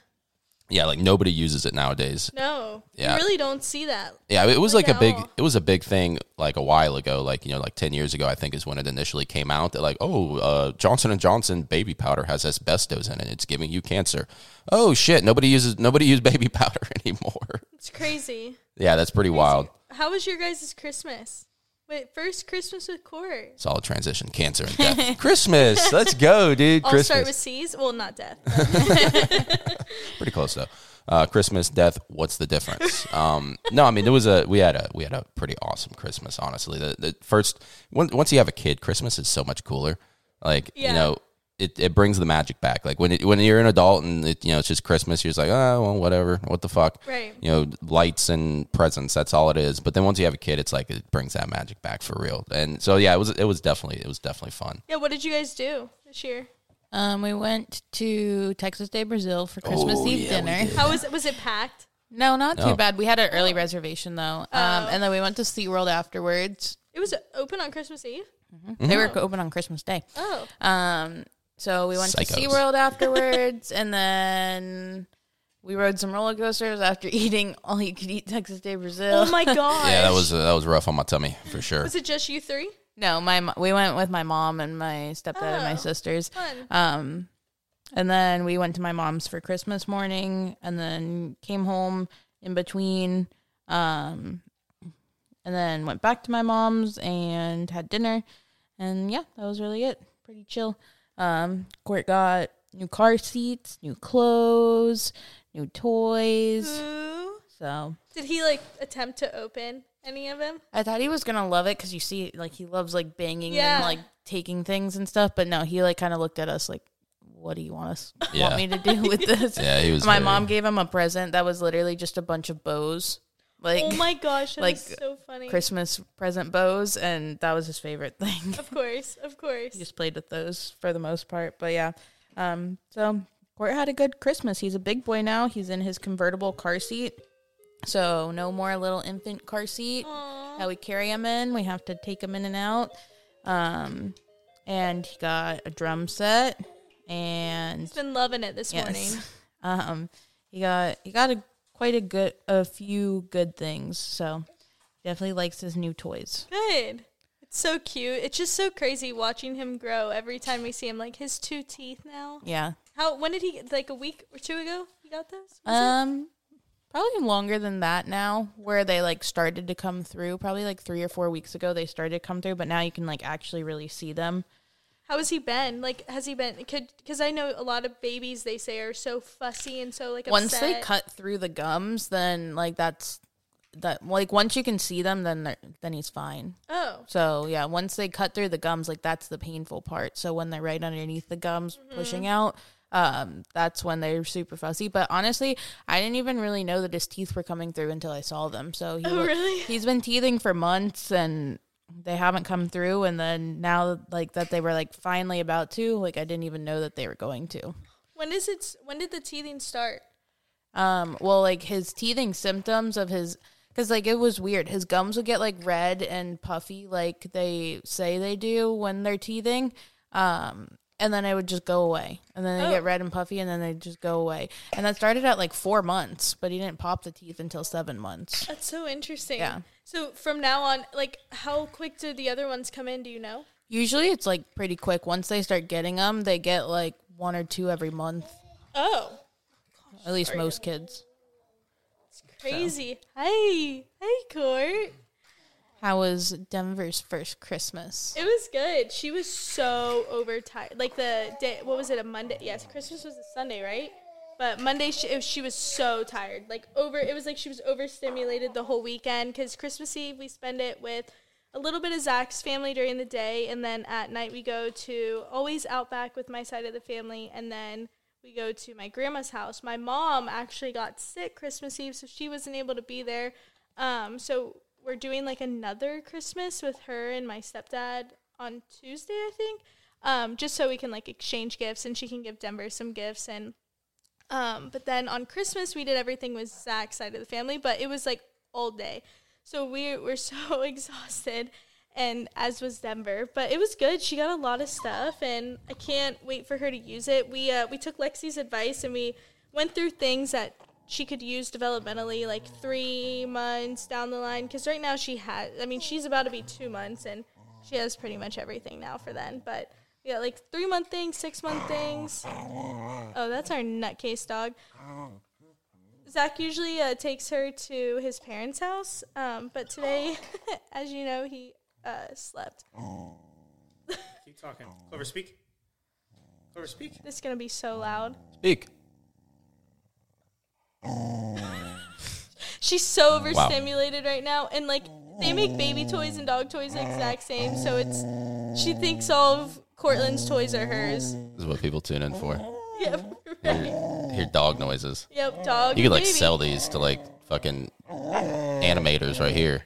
[SPEAKER 4] yeah.
[SPEAKER 2] like nobody uses it nowadays.
[SPEAKER 4] No,
[SPEAKER 2] Yeah.
[SPEAKER 4] you really don't see that.
[SPEAKER 2] Yeah, it was like,
[SPEAKER 4] Like
[SPEAKER 2] a big
[SPEAKER 4] all.
[SPEAKER 2] it was a big thing like a while ago, like you know, like ten years ago, I think is when it initially came out. That like, oh, uh, Johnson and Johnson baby powder has asbestos in it; it's giving you cancer. Oh shit! Nobody uses nobody use baby powder anymore.
[SPEAKER 4] It's crazy.
[SPEAKER 2] yeah, that's pretty wild.
[SPEAKER 4] How was your guys' Christmas? Wait, first Christmas with Court.
[SPEAKER 2] Solid transition. Cancer and death. Christmas. Let's go, dude.
[SPEAKER 4] I'll
[SPEAKER 2] Christmas.
[SPEAKER 4] start with C's. Well, not death.
[SPEAKER 2] pretty close though. Uh, Christmas, death. What's the difference? um, no, I mean it was a we had a we had a pretty awesome Christmas. Honestly, the, the first once you have a kid, Christmas is so much cooler. Like
[SPEAKER 4] Yeah.
[SPEAKER 2] you know, it, it brings the magic back. Like when it, when you're an adult and it, you know it's just Christmas, you're just like, oh well, whatever. What the fuck?
[SPEAKER 4] Right.
[SPEAKER 2] You know, lights and presents. That's all it is. But then once you have a kid, it's like it brings that magic back for real. And so yeah, it was it was definitely it was definitely fun.
[SPEAKER 4] yeah, what did you guys do this year?
[SPEAKER 5] Um, we went to Texas de Brazil for Christmas
[SPEAKER 2] Oh,
[SPEAKER 5] Eve
[SPEAKER 2] yeah,
[SPEAKER 5] dinner.
[SPEAKER 4] How was it? Was it packed?
[SPEAKER 5] No, not
[SPEAKER 2] No.
[SPEAKER 5] too bad. We had an early reservation though, um,
[SPEAKER 4] Oh.
[SPEAKER 5] and then we went to SeaWorld afterwards.
[SPEAKER 4] It was open on Christmas Eve.
[SPEAKER 5] They were open on Christmas Day.
[SPEAKER 4] Oh,
[SPEAKER 5] Um, so we went
[SPEAKER 2] Psychos.
[SPEAKER 5] to SeaWorld afterwards, and then we rode some roller coasters after eating all you could eat Texas de Brazil.
[SPEAKER 4] oh my god!
[SPEAKER 2] Yeah, that was uh, that was rough on my tummy for sure.
[SPEAKER 4] Was it just you three?
[SPEAKER 5] no, my mo- we went with my mom and my stepdad and my
[SPEAKER 4] Oh.
[SPEAKER 5] sisters.
[SPEAKER 4] Fun.
[SPEAKER 5] Um, and then we went to my mom's for Christmas morning, and then came home in between. Um, and then went back to my mom's and had dinner, and yeah, that was really it. Pretty chill. Um, Court got new car seats, new clothes, new toys.
[SPEAKER 4] Ooh.
[SPEAKER 5] So
[SPEAKER 4] Did he like attempt to open any of them?
[SPEAKER 5] I thought he was gonna love it because you see, like he loves like banging
[SPEAKER 4] Yeah.
[SPEAKER 5] and like taking things and stuff. But no, he like kind of looked at us like, "What do you want us
[SPEAKER 2] Yeah.
[SPEAKER 5] want me to do with this?"
[SPEAKER 2] Yeah, he was.
[SPEAKER 5] My
[SPEAKER 2] very-
[SPEAKER 5] mom gave him a present that was literally just a bunch of bows, like
[SPEAKER 4] oh my gosh,
[SPEAKER 5] like,
[SPEAKER 4] so funny.
[SPEAKER 5] Christmas present bows, and that was his favorite thing.
[SPEAKER 4] Of course, of course.
[SPEAKER 5] he just played with those for the most part. But yeah, um, so Court had a good Christmas. He's a big boy now. He's in his convertible car seat, so no more little infant car seat
[SPEAKER 4] Aw.
[SPEAKER 5] that we carry him in. We have to take him in and out. Um, and he got a drum set, and
[SPEAKER 4] He's been loving it this
[SPEAKER 5] Yes.
[SPEAKER 4] morning.
[SPEAKER 5] um, he got he got a quite a good a few good things. So definitely likes his new toys.
[SPEAKER 4] Good. It's so cute. It's just so crazy watching him grow every time we see him. Like his two teeth now.
[SPEAKER 5] Yeah.
[SPEAKER 4] How? When did he? Like a week or two ago, he got those. Was it?
[SPEAKER 5] Um, Probably longer than that now, where they like started to come through. Probably like three or four weeks ago, they started to come through, but now you can like actually really see them.
[SPEAKER 4] How has he been? Like, has he been? Could because I know a lot of babies they say are so fussy and so like
[SPEAKER 5] Once they cut through the gums, then like that's that. Like once you can see them, then they're- then he's fine.
[SPEAKER 4] Oh,
[SPEAKER 5] So yeah, once they cut through the gums, like that's the painful part. So when they're right underneath the gums pushing out, um, that's when they're super fussy. But honestly, I didn't even really know that his teeth were coming through until I saw them. So he
[SPEAKER 4] Oh, really?
[SPEAKER 5] he's been teething for months and they haven't come through. And then now, like that, they were like finally about to. Like I didn't even know that they were going to.
[SPEAKER 4] when is it? When did the teething start?
[SPEAKER 5] Um, well, like his teething symptoms of his, because like it was weird. His gums would get like red and puffy, like they say they do when they're teething. Um, and then I would just go away, and then they get
[SPEAKER 4] Oh.
[SPEAKER 5] red and puffy, and then they just go away. And that started at like four months, but he didn't pop the teeth until seven months.
[SPEAKER 4] That's so interesting.
[SPEAKER 5] Yeah.
[SPEAKER 4] So from now on, like, how quick do the other ones come in? Do you know?
[SPEAKER 5] Usually, it's like pretty quick. Once they start getting them, they get like one or two every month.
[SPEAKER 4] Oh,
[SPEAKER 5] At least most kids.
[SPEAKER 4] It's crazy! Hey, hey, Court.
[SPEAKER 5] How was Denver's first Christmas?
[SPEAKER 4] It was good. She was so overtired. Like the day, what was it? A Monday? Yes, Christmas was a Sunday, right? But Monday, she, it- she was so tired. Like over, it was like she was overstimulated the whole weekend. Because Christmas Eve we spend it with a little bit of Zach's family during the day, and then at night we go to always Outback with my side of the family, and then we go to my grandma's house. My mom actually got sick Christmas Eve, so she wasn't able to be there. Um, so we're doing like another Christmas with her and my stepdad on Tuesday, I think. Um, just so we can like exchange gifts and she can give Denver some gifts and um, but then on Christmas we did everything with Zach's side of the family, but it was like all day. So we we're so exhausted and as was Denver. But it was good. She got a lot of stuff and I can't wait for her to use it. We uh, we took Lexi's advice and we went through things that she could use developmentally like three months down the line because right now she has i mean she's about to be two months and she has pretty much everything now for then but yeah like three month things six month things oh that's our nutcase dog zach usually uh, takes her to his parents house um, but today as you know he uh, slept
[SPEAKER 3] Keep talking. Clover, speak. Clover, speak.
[SPEAKER 4] this is gonna be so loud
[SPEAKER 2] Speak.
[SPEAKER 4] She's so overstimulated right now and like they make baby toys and dog toys the exact same so it's she thinks all of cortland's toys are hers
[SPEAKER 2] This is what people tune in for.
[SPEAKER 4] yep right.
[SPEAKER 2] Hear dog noises.
[SPEAKER 4] yep dog
[SPEAKER 2] You could like
[SPEAKER 4] baby.
[SPEAKER 2] sell these to like fucking animators right here.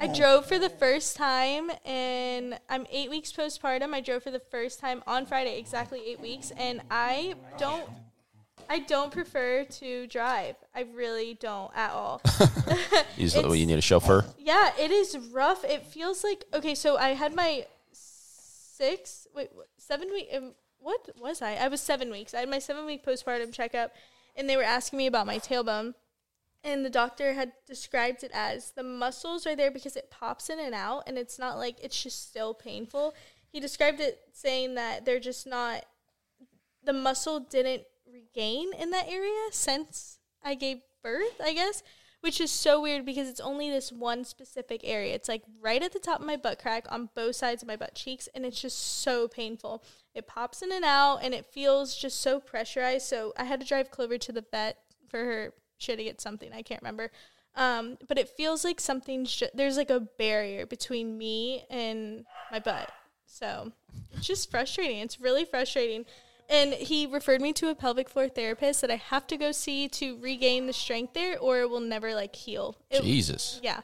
[SPEAKER 4] i drove for the first time and i'm eight weeks postpartum i drove for the first time on friday exactly eight weeks and i don't I don't prefer to drive. I really don't at all.
[SPEAKER 2] You, just, you need a chauffeur.
[SPEAKER 4] Yeah, it is rough. It feels like okay. So I had my six, wait, seven week. Um, what was I? I was seven weeks. I had my seven week postpartum checkup, and they were asking me about my tailbone, and the doctor had described it as the muscles are there because it pops in and out, and it's not like it's just still painful. He described it saying that they're just not. The muscle didn't regain in that area since I gave birth, I guess which is so weird because it's only this one specific area. It's like right at the top of my butt crack on both sides of my butt cheeks, and it's just so painful. It pops in and out, and it feels just so pressurized. So I had to drive Clover to the vet for her. She had to get something I can't remember. Um, but it feels like something's ju- there's like a barrier between me and my butt. So it's just frustrating. It's really frustrating. And he referred me to a pelvic floor therapist that I have to go see to regain the strength there, or it will never like heal. It-
[SPEAKER 2] Jesus.
[SPEAKER 4] Yeah.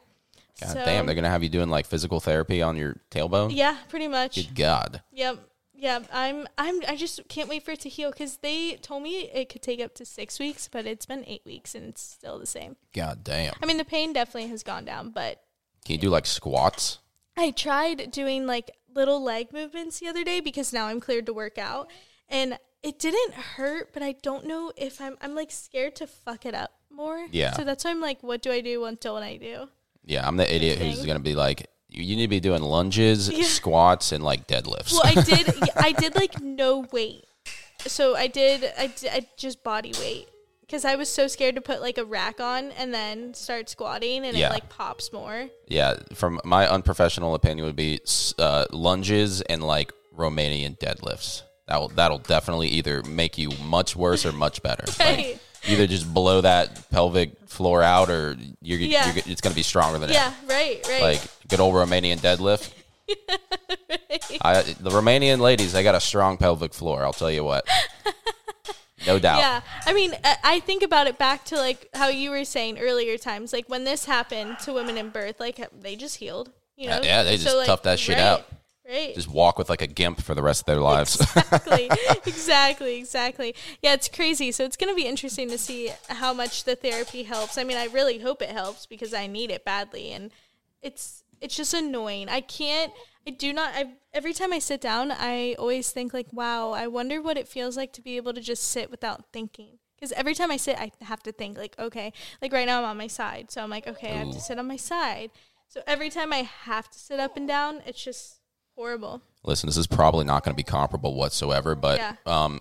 [SPEAKER 2] God
[SPEAKER 4] So-
[SPEAKER 2] damn, they're gonna have you doing like physical therapy on your tailbone.
[SPEAKER 4] Yeah, pretty much.
[SPEAKER 2] Good God.
[SPEAKER 4] Yep. Yeah, I'm. I'm. I just can't wait for it to heal because they told me it could take up to six weeks, but it's been eight weeks and it's still the same.
[SPEAKER 2] God damn.
[SPEAKER 4] I mean, the pain definitely has gone down, but
[SPEAKER 2] Can you do like squats?
[SPEAKER 4] I tried doing like little leg movements the other day because now I'm cleared to work out, and it didn't hurt, but I don't know if I'm. I'm like scared to fuck it up more.
[SPEAKER 2] Yeah.
[SPEAKER 4] So that's why I'm like, what do I do? What don't I do?
[SPEAKER 2] Yeah, I'm the idiot who's gonna be like, you you need to be doing lunges,
[SPEAKER 4] Yeah.
[SPEAKER 2] squats, and like deadlifts.
[SPEAKER 4] Well, I did. I did like no weight. So I did. I did I just body weight because I was so scared to put like a rack on and then start squatting and
[SPEAKER 2] Yeah.
[SPEAKER 4] it like pops more.
[SPEAKER 2] Yeah, from my unprofessional opinion, would be uh, lunges and like Romanian deadlifts. That will that'll definitely either make you much worse or much better. Like, either just blow that pelvic floor out, or you're,
[SPEAKER 4] Yeah.
[SPEAKER 2] you're it's gonna be stronger than
[SPEAKER 4] Yeah,
[SPEAKER 2] it.
[SPEAKER 4] right, right.
[SPEAKER 2] Like good old Romanian deadlift. I, the Romanian ladies, they got a strong pelvic floor. I'll tell you what. No doubt.
[SPEAKER 4] Yeah, I mean, I think about it back to like how you were saying earlier times, like when this happened to women in birth, like they just healed, you know?
[SPEAKER 2] Yeah, yeah, they just
[SPEAKER 4] like,
[SPEAKER 2] toughed that shit
[SPEAKER 4] right,
[SPEAKER 2] out.
[SPEAKER 4] Right.
[SPEAKER 2] Just walk with like a gimp for the rest of their lives.
[SPEAKER 4] exactly, exactly, exactly. Yeah, it's crazy. So it's going to be interesting to see how much the therapy helps. I mean, I really hope it helps because I need it badly, and it's it's just annoying. I can't. I do not. I every time I sit down, I always think like, wow, I wonder what it feels like to be able to just sit without thinking. Because every time I sit, I have to think like, okay, like right now I'm on my side, so I'm like, okay, I have to sit on my side. So every time I have to sit up and down, it's just horrible.
[SPEAKER 2] Listen, this is probably not going to be comparable whatsoever, but
[SPEAKER 4] Yeah.
[SPEAKER 2] um,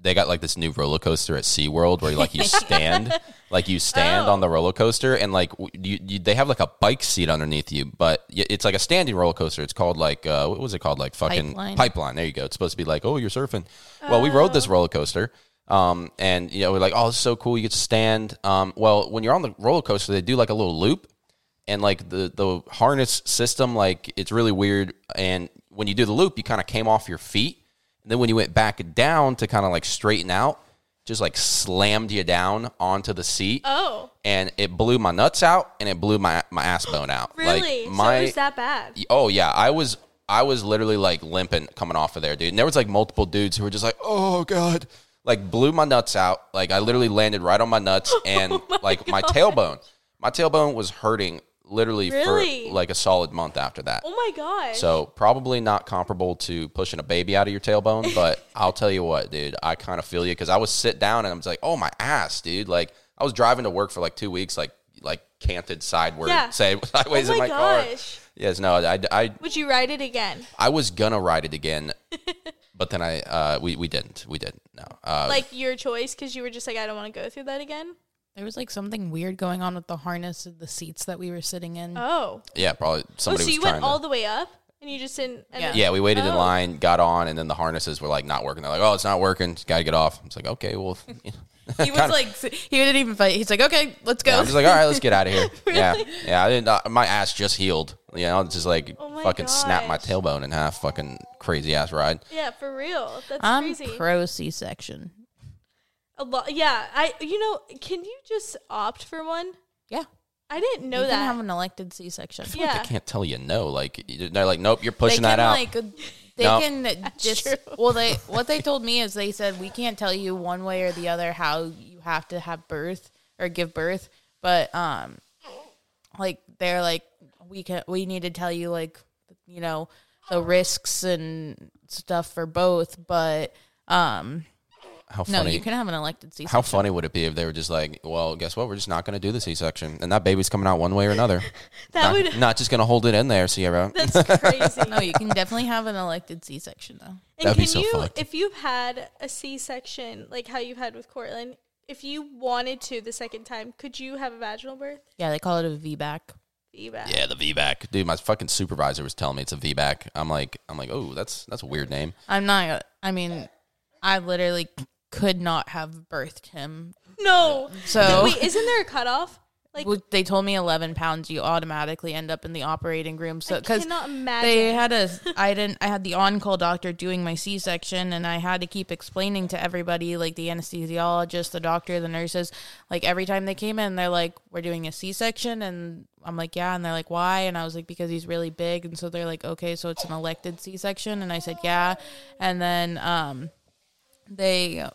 [SPEAKER 2] they got like this new roller coaster at SeaWorld where like you stand, like you stand on the roller coaster, and like w- you, you, they have like a bike seat underneath you, but y- it's like a standing roller coaster. It's called like uh, what was it called? Like fucking
[SPEAKER 5] Pipeline.
[SPEAKER 2] There you go. It's supposed to be like oh you're surfing. Well, we rode this roller coaster. Um, and you know, we're like, oh, it's so cool. You get to stand. Um, well, when you're on the roller coaster, they do like a little loop, and like the the harness system like it's really weird. And when you do the loop you kind of came off your feet. And then when you went back down to kind of like straighten out just like slammed you down onto the seat.
[SPEAKER 4] Oh,
[SPEAKER 2] and it blew my nuts out and it blew my my ass bone out.
[SPEAKER 4] Really?
[SPEAKER 2] like my
[SPEAKER 4] so it was that bad?
[SPEAKER 2] oh yeah. I was i was literally like limping coming off of there dude. And there was like multiple dudes who were just like oh god. Like blew my nuts out. Like i literally landed right on my nuts oh and like my tailbone. my tailbone was hurting literally
[SPEAKER 4] Really?
[SPEAKER 2] for like a solid month after that
[SPEAKER 4] Oh my gosh.
[SPEAKER 2] so probably not comparable to pushing a baby out of your tailbone, but I'll tell you what, dude, I kind of feel you because I was sit down and I was like, oh my ass, dude. Like I was driving to work for like two weeks, like like canted sideward,
[SPEAKER 4] Yeah.
[SPEAKER 2] say sideways
[SPEAKER 4] oh
[SPEAKER 2] in
[SPEAKER 4] my,
[SPEAKER 2] my car. Yes, no, I, I,
[SPEAKER 4] Would you ride it again?
[SPEAKER 2] I was gonna ride it again, but then I uh we we didn't, we didn't. No, uh,
[SPEAKER 4] Like your choice because you were just like, I don't want to go through that again?
[SPEAKER 5] There was like something weird going on with the harness of the seats that we were sitting in.
[SPEAKER 4] Oh.
[SPEAKER 2] yeah, probably somebody.
[SPEAKER 4] Oh, so
[SPEAKER 2] was
[SPEAKER 4] you
[SPEAKER 2] trying
[SPEAKER 4] went
[SPEAKER 2] to.
[SPEAKER 4] all the way up and you just didn't. end
[SPEAKER 5] Yeah.
[SPEAKER 4] up-
[SPEAKER 2] yeah, we waited in
[SPEAKER 4] Oh.
[SPEAKER 2] line, got on, and then the harnesses were like not working. They're like, "Oh, it's not working. Got to get off." It's like, okay, well, you know.
[SPEAKER 5] He was like, he didn't even fight. He's like, okay, let's go.
[SPEAKER 2] Yeah, I'm just like, all right, let's get out of here. Yeah, yeah. I didn't. Uh, my ass just healed. You know, it's just like
[SPEAKER 4] Oh my
[SPEAKER 2] fucking snap my
[SPEAKER 4] gosh.
[SPEAKER 2] tailbone in half. Fucking crazy ass ride.
[SPEAKER 4] Yeah, for real. That's
[SPEAKER 5] I'm
[SPEAKER 4] crazy.
[SPEAKER 5] pro C-section.
[SPEAKER 4] A lot. Yeah, I. You know, can you just opt for one?
[SPEAKER 5] Yeah,
[SPEAKER 4] I didn't know
[SPEAKER 5] you
[SPEAKER 4] that.
[SPEAKER 5] can have an elected C-section.
[SPEAKER 4] yeah.
[SPEAKER 2] I can't tell you no. Like they're like, nope, you're
[SPEAKER 5] They
[SPEAKER 2] pushing
[SPEAKER 5] can
[SPEAKER 2] that out.
[SPEAKER 5] like, they
[SPEAKER 2] No.
[SPEAKER 5] can just.
[SPEAKER 4] true.
[SPEAKER 5] Well, they what they told me is they said we can't tell you one way or the other how you have to have birth or give birth, but um, like they're like we can we need to tell you like you know the risks and stuff for both, but um,
[SPEAKER 2] how
[SPEAKER 5] no,
[SPEAKER 2] funny?
[SPEAKER 5] you can have an elected C-section.
[SPEAKER 2] how funny would it be if they were just like, well, guess what? We're just not going to do the C-section, and that baby's coming out one way or another.
[SPEAKER 4] that
[SPEAKER 2] not,
[SPEAKER 4] would.
[SPEAKER 2] not just going to hold it in there, Sierra.
[SPEAKER 4] That's crazy.
[SPEAKER 5] No, you can definitely have an elected C-section though.
[SPEAKER 4] And
[SPEAKER 2] That'd be
[SPEAKER 4] can
[SPEAKER 2] so
[SPEAKER 4] you,
[SPEAKER 2] fucked.
[SPEAKER 4] if you've had a C-section like how you've had with Cortland, if you wanted to the second time, could you have a vaginal birth?
[SPEAKER 5] Yeah, they call it a VBAC.
[SPEAKER 4] Feedback.
[SPEAKER 2] yeah, the VBAC, dude. My fucking supervisor was telling me it's a VBAC. I'm like, I'm like, oh, that's that's a weird name.
[SPEAKER 5] I'm not. I mean, I literally could not have birthed him.
[SPEAKER 4] No.
[SPEAKER 5] So
[SPEAKER 4] Wait, isn't there a cutoff? Like,
[SPEAKER 5] Well, they told me 11 pounds you automatically end up in the operating room so
[SPEAKER 4] I
[SPEAKER 5] because
[SPEAKER 4] cannot imagine.
[SPEAKER 5] they had a i didn't i had the on-call doctor doing my c-section and i had to keep explaining to everybody like the anesthesiologist the doctor the nurses like every time they came in they're like we're doing a c-section and i'm like yeah and they're like why and i was like because he's really big and so they're like okay so it's an elected c-section and i said yeah and then um they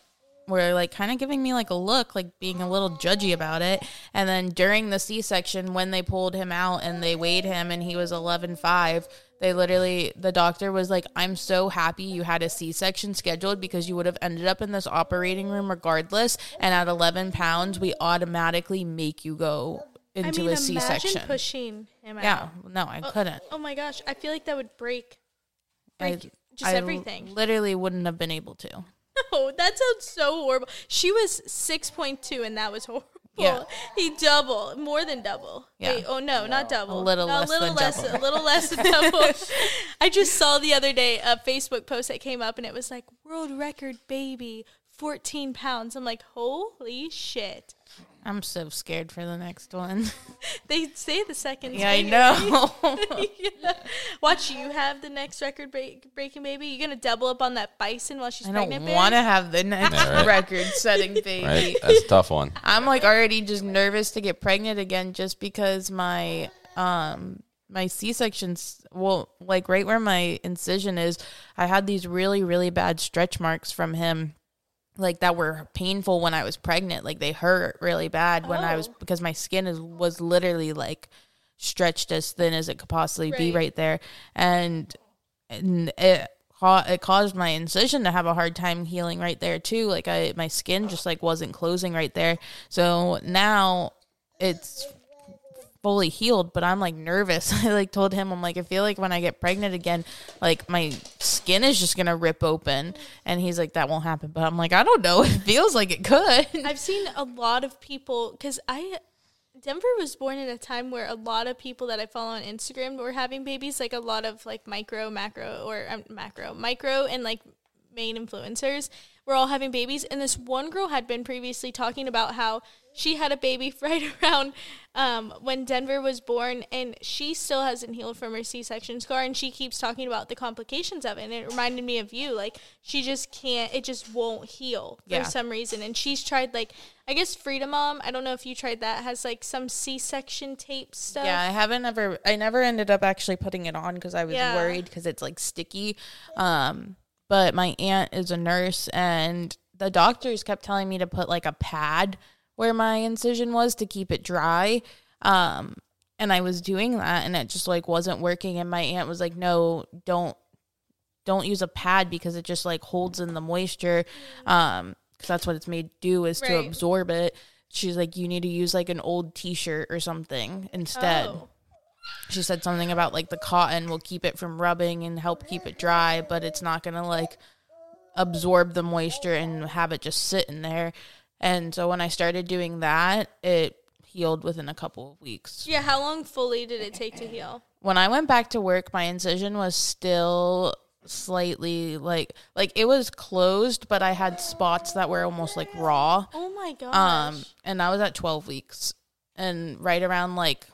[SPEAKER 5] were like kind of giving me like a look, like being a little judgy about it. And then during the C section, when they pulled him out and they weighed him and he was 11.5, they literally, the doctor was like, I'm so happy you had a C section scheduled because you would have ended up in this operating room regardless. And at 11 pounds, we automatically make you go
[SPEAKER 4] I
[SPEAKER 5] into
[SPEAKER 4] mean,
[SPEAKER 5] a C section.
[SPEAKER 4] pushing him out.
[SPEAKER 5] Yeah, no, I oh, couldn't.
[SPEAKER 4] Oh my gosh, I feel like that would break, break
[SPEAKER 5] I-
[SPEAKER 4] just
[SPEAKER 5] I
[SPEAKER 4] everything.
[SPEAKER 5] literally wouldn't have been able to.
[SPEAKER 4] No, that sounds so horrible. She was six point two, and that was horrible.
[SPEAKER 5] Yeah.
[SPEAKER 4] He double, more than double.
[SPEAKER 5] Yeah.
[SPEAKER 4] Wait, oh no, not double.
[SPEAKER 5] A little
[SPEAKER 4] No,
[SPEAKER 5] less A
[SPEAKER 4] little
[SPEAKER 5] than
[SPEAKER 4] less,
[SPEAKER 5] double.
[SPEAKER 4] A little less than double. I just saw the other day a Facebook post that came up, and it was like world record baby, fourteen pounds. I'm like, holy shit.
[SPEAKER 5] I'm so scared for the next one.
[SPEAKER 4] They say the second.
[SPEAKER 5] yeah, I know.
[SPEAKER 4] yeah. Watch you have the next record break, breaking baby. You're gonna double up on that bison while she's
[SPEAKER 5] I
[SPEAKER 4] pregnant.
[SPEAKER 5] don't want to have the next
[SPEAKER 2] Yeah, right.
[SPEAKER 5] record setting baby.
[SPEAKER 2] Right? That's a tough one.
[SPEAKER 5] I'm like already just nervous to get pregnant again just because my um my C-sections well like right where my incision is I had these really really bad stretch marks from him like that were painful when I was pregnant like they hurt really bad when I was
[SPEAKER 4] Oh.
[SPEAKER 5] because my skin is was literally like stretched as thin as it could possibly be
[SPEAKER 4] Right.
[SPEAKER 5] right there and and it it caused my incision to have a hard time healing right there too like i my skin just like wasn't closing right there so now it's fully healed but i'm like nervous. I like told him i'm like i feel like when i get pregnant again like my skin is just gonna rip open. And he's like that won't happen. But i'm like i don't know. It feels like it could.
[SPEAKER 4] I've seen a lot of people because I Denver was born at a time where a lot of people that I follow on Instagram were having babies, like a lot of like micro, macro, or um, macro, micro, and like main influencers were all having babies. And this one girl had been previously talking about how she had a baby right around um, when Denver was born, and she still hasn't healed from her C-section scar, and she keeps talking about the complications of it. And it reminded me of you, like she just can't, it just won't heal for
[SPEAKER 5] Yeah.
[SPEAKER 4] some reason. And she's tried like, I guess Frida Mom. I don't know if you tried that. Has like some C-section tape stuff.
[SPEAKER 5] Yeah, I haven't ever. I never ended up actually putting it on because I was
[SPEAKER 4] Yeah.
[SPEAKER 5] worried because it's like sticky. Um, but my aunt is a nurse, and the doctors kept telling me to put like a pad where my incision was to keep it dry. Um, and I was doing that, and it just like wasn't working. And my aunt was like, "No, don't." Don't use a pad because it just like holds in the moisture. Um, because that's what it's made to do is to absorb it. She's like, you need to use like an old T-shirt or something instead.
[SPEAKER 4] Oh.
[SPEAKER 5] She said something about like the cotton will keep it from rubbing and help keep it dry, but it's not gonna like absorb the moisture and have it just sit in there. And so when I started doing that, it healed within a couple of weeks.
[SPEAKER 4] Yeah. How long fully did it take to heal?
[SPEAKER 5] When I went back to work, my incision was still slightly like like it was closed, but I had spots that were almost like raw.
[SPEAKER 4] Oh my gosh.
[SPEAKER 5] Um, and I was at 12 weeks. And right around like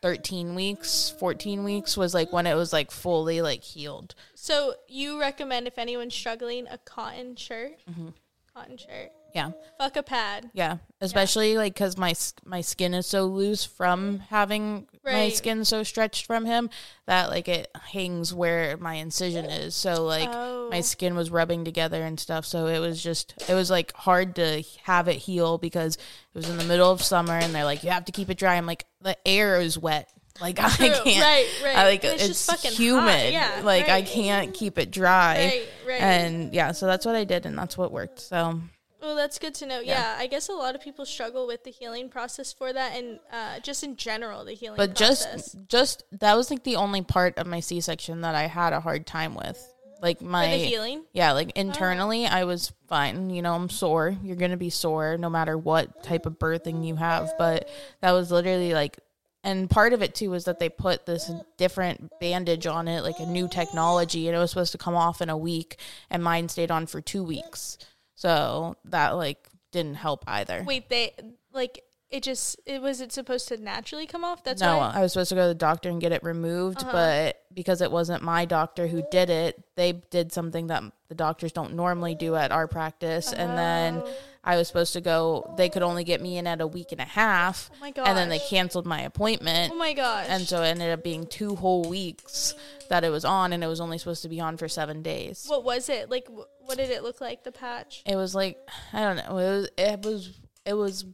[SPEAKER 5] 13 weeks, 14 weeks was like when it was like fully like healed.
[SPEAKER 4] so you recommend if anyone's struggling a cotton shirt?
[SPEAKER 5] Mm-hmm.
[SPEAKER 4] Cotton shirt.
[SPEAKER 5] Yeah.
[SPEAKER 4] Fuck a pad.
[SPEAKER 5] Yeah. Especially like cuz my my skin is so loose from having my
[SPEAKER 4] Right.
[SPEAKER 5] skin so stretched from him that like it hangs where my incision is. So like
[SPEAKER 4] Oh.
[SPEAKER 5] my skin was rubbing together and stuff. So it was just it was like hard to have it heal because it was in the middle of summer and they're like you have to keep it dry. I'm like the air is wet. Like I can't
[SPEAKER 4] Right, right.
[SPEAKER 5] I like
[SPEAKER 4] And it's
[SPEAKER 5] it's,
[SPEAKER 4] just fucking
[SPEAKER 5] humid.
[SPEAKER 4] Yeah,
[SPEAKER 5] like I can't keep it dry.
[SPEAKER 4] Right, right.
[SPEAKER 5] And yeah, so that's what I did and that's what worked. So
[SPEAKER 4] Well, that's good to know. Yeah. I guess a lot of people struggle with the healing process for that, and uh, just in general, the healing.
[SPEAKER 5] but
[SPEAKER 4] process.
[SPEAKER 5] just just that was like the only part of my c-section that i had a hard time with like my
[SPEAKER 4] healing.
[SPEAKER 5] yeah like internally i was fine you know i'm sore you're gonna be sore no matter what type of birthing you have but that was literally like and part of it too was that they put this different bandage on it like a new technology and it was supposed to come off in a week and mine stayed on for two weeks so that like didn't help either
[SPEAKER 4] Wait, they like it just it was it supposed to naturally come off? That's
[SPEAKER 5] no,
[SPEAKER 4] why.
[SPEAKER 5] I was supposed to go to the doctor and get it removed,
[SPEAKER 4] Uh-huh.
[SPEAKER 5] but because it wasn't my doctor who did it, they did something that the doctors don't normally do at our practice. And then
[SPEAKER 4] Oh.
[SPEAKER 5] I was supposed to go, they could only get me in at a week and a half.
[SPEAKER 4] Oh my
[SPEAKER 5] And then they canceled my appointment.
[SPEAKER 4] Oh my gosh.
[SPEAKER 5] and so it ended up being two whole weeks that it was on, and it was only supposed to be on for seven days.
[SPEAKER 4] what was it like? Wh- What did it look like? The patch.
[SPEAKER 5] it was like I don't know. It was it was it was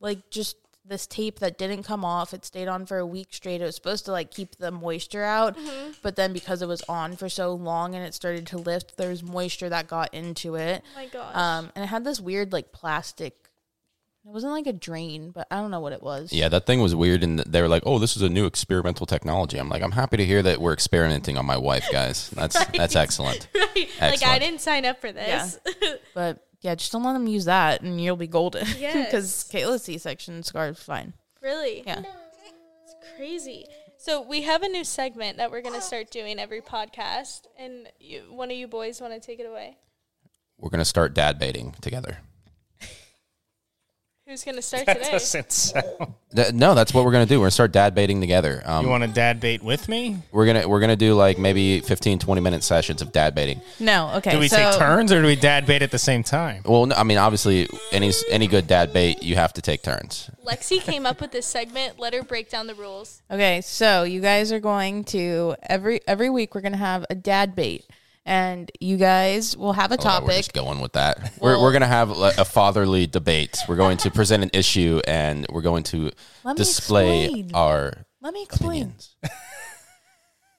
[SPEAKER 5] like just this tape that didn't come off. It stayed on for a week straight. It was supposed to like keep the moisture out, but then because it was on for so long and it started to lift, there was moisture that got into it.
[SPEAKER 4] Oh my gosh.
[SPEAKER 5] Um, and it had this weird like plastic It wasn't like a drain, but I don't know what it was.
[SPEAKER 2] Yeah, that thing was weird, and they were like, "Oh, this is a new experimental technology." I'm like, "I'm happy to hear that we're experimenting on my wife, guys. That's that's excellent."
[SPEAKER 4] right. Like I didn't sign up for this.
[SPEAKER 5] But yeah, just don't let them use that, and you'll be golden.
[SPEAKER 4] Yes.
[SPEAKER 5] Because Kayla's C-section scar is fine.
[SPEAKER 4] really?
[SPEAKER 5] Yeah.
[SPEAKER 4] It's crazy. So we have a new segment that we're gonna start doing every podcast, and you, one of you boys want to take it away.
[SPEAKER 2] We're gonna start dad baiting together.
[SPEAKER 4] Who's gonna start
[SPEAKER 3] That
[SPEAKER 4] today?
[SPEAKER 3] doesn't sound.
[SPEAKER 2] Th- No, that's what we're gonna do. We're gonna start dad baiting together. Um,
[SPEAKER 3] You want to dad bait with me?
[SPEAKER 2] we're gonna we're gonna do like maybe 15, 20 minute sessions of dad baiting.
[SPEAKER 5] No, okay.
[SPEAKER 3] Do we
[SPEAKER 5] so,
[SPEAKER 3] take turns or do we dad bait at the same time?
[SPEAKER 2] Well, no, I mean, obviously, any any good dad bait, you have to take turns.
[SPEAKER 4] Lexi came up with this segment. Let her break down the rules.
[SPEAKER 5] Okay, so you guys are going to every every week we're gonna have a dad bait, and you guys will have a
[SPEAKER 2] Oh, we're
[SPEAKER 5] topic.
[SPEAKER 2] just going with that. we're we're gonna have a fatherly debate. We're going to present an issue, and we're going to display
[SPEAKER 5] explain.
[SPEAKER 2] our
[SPEAKER 5] Let me explain.
[SPEAKER 2] opinions.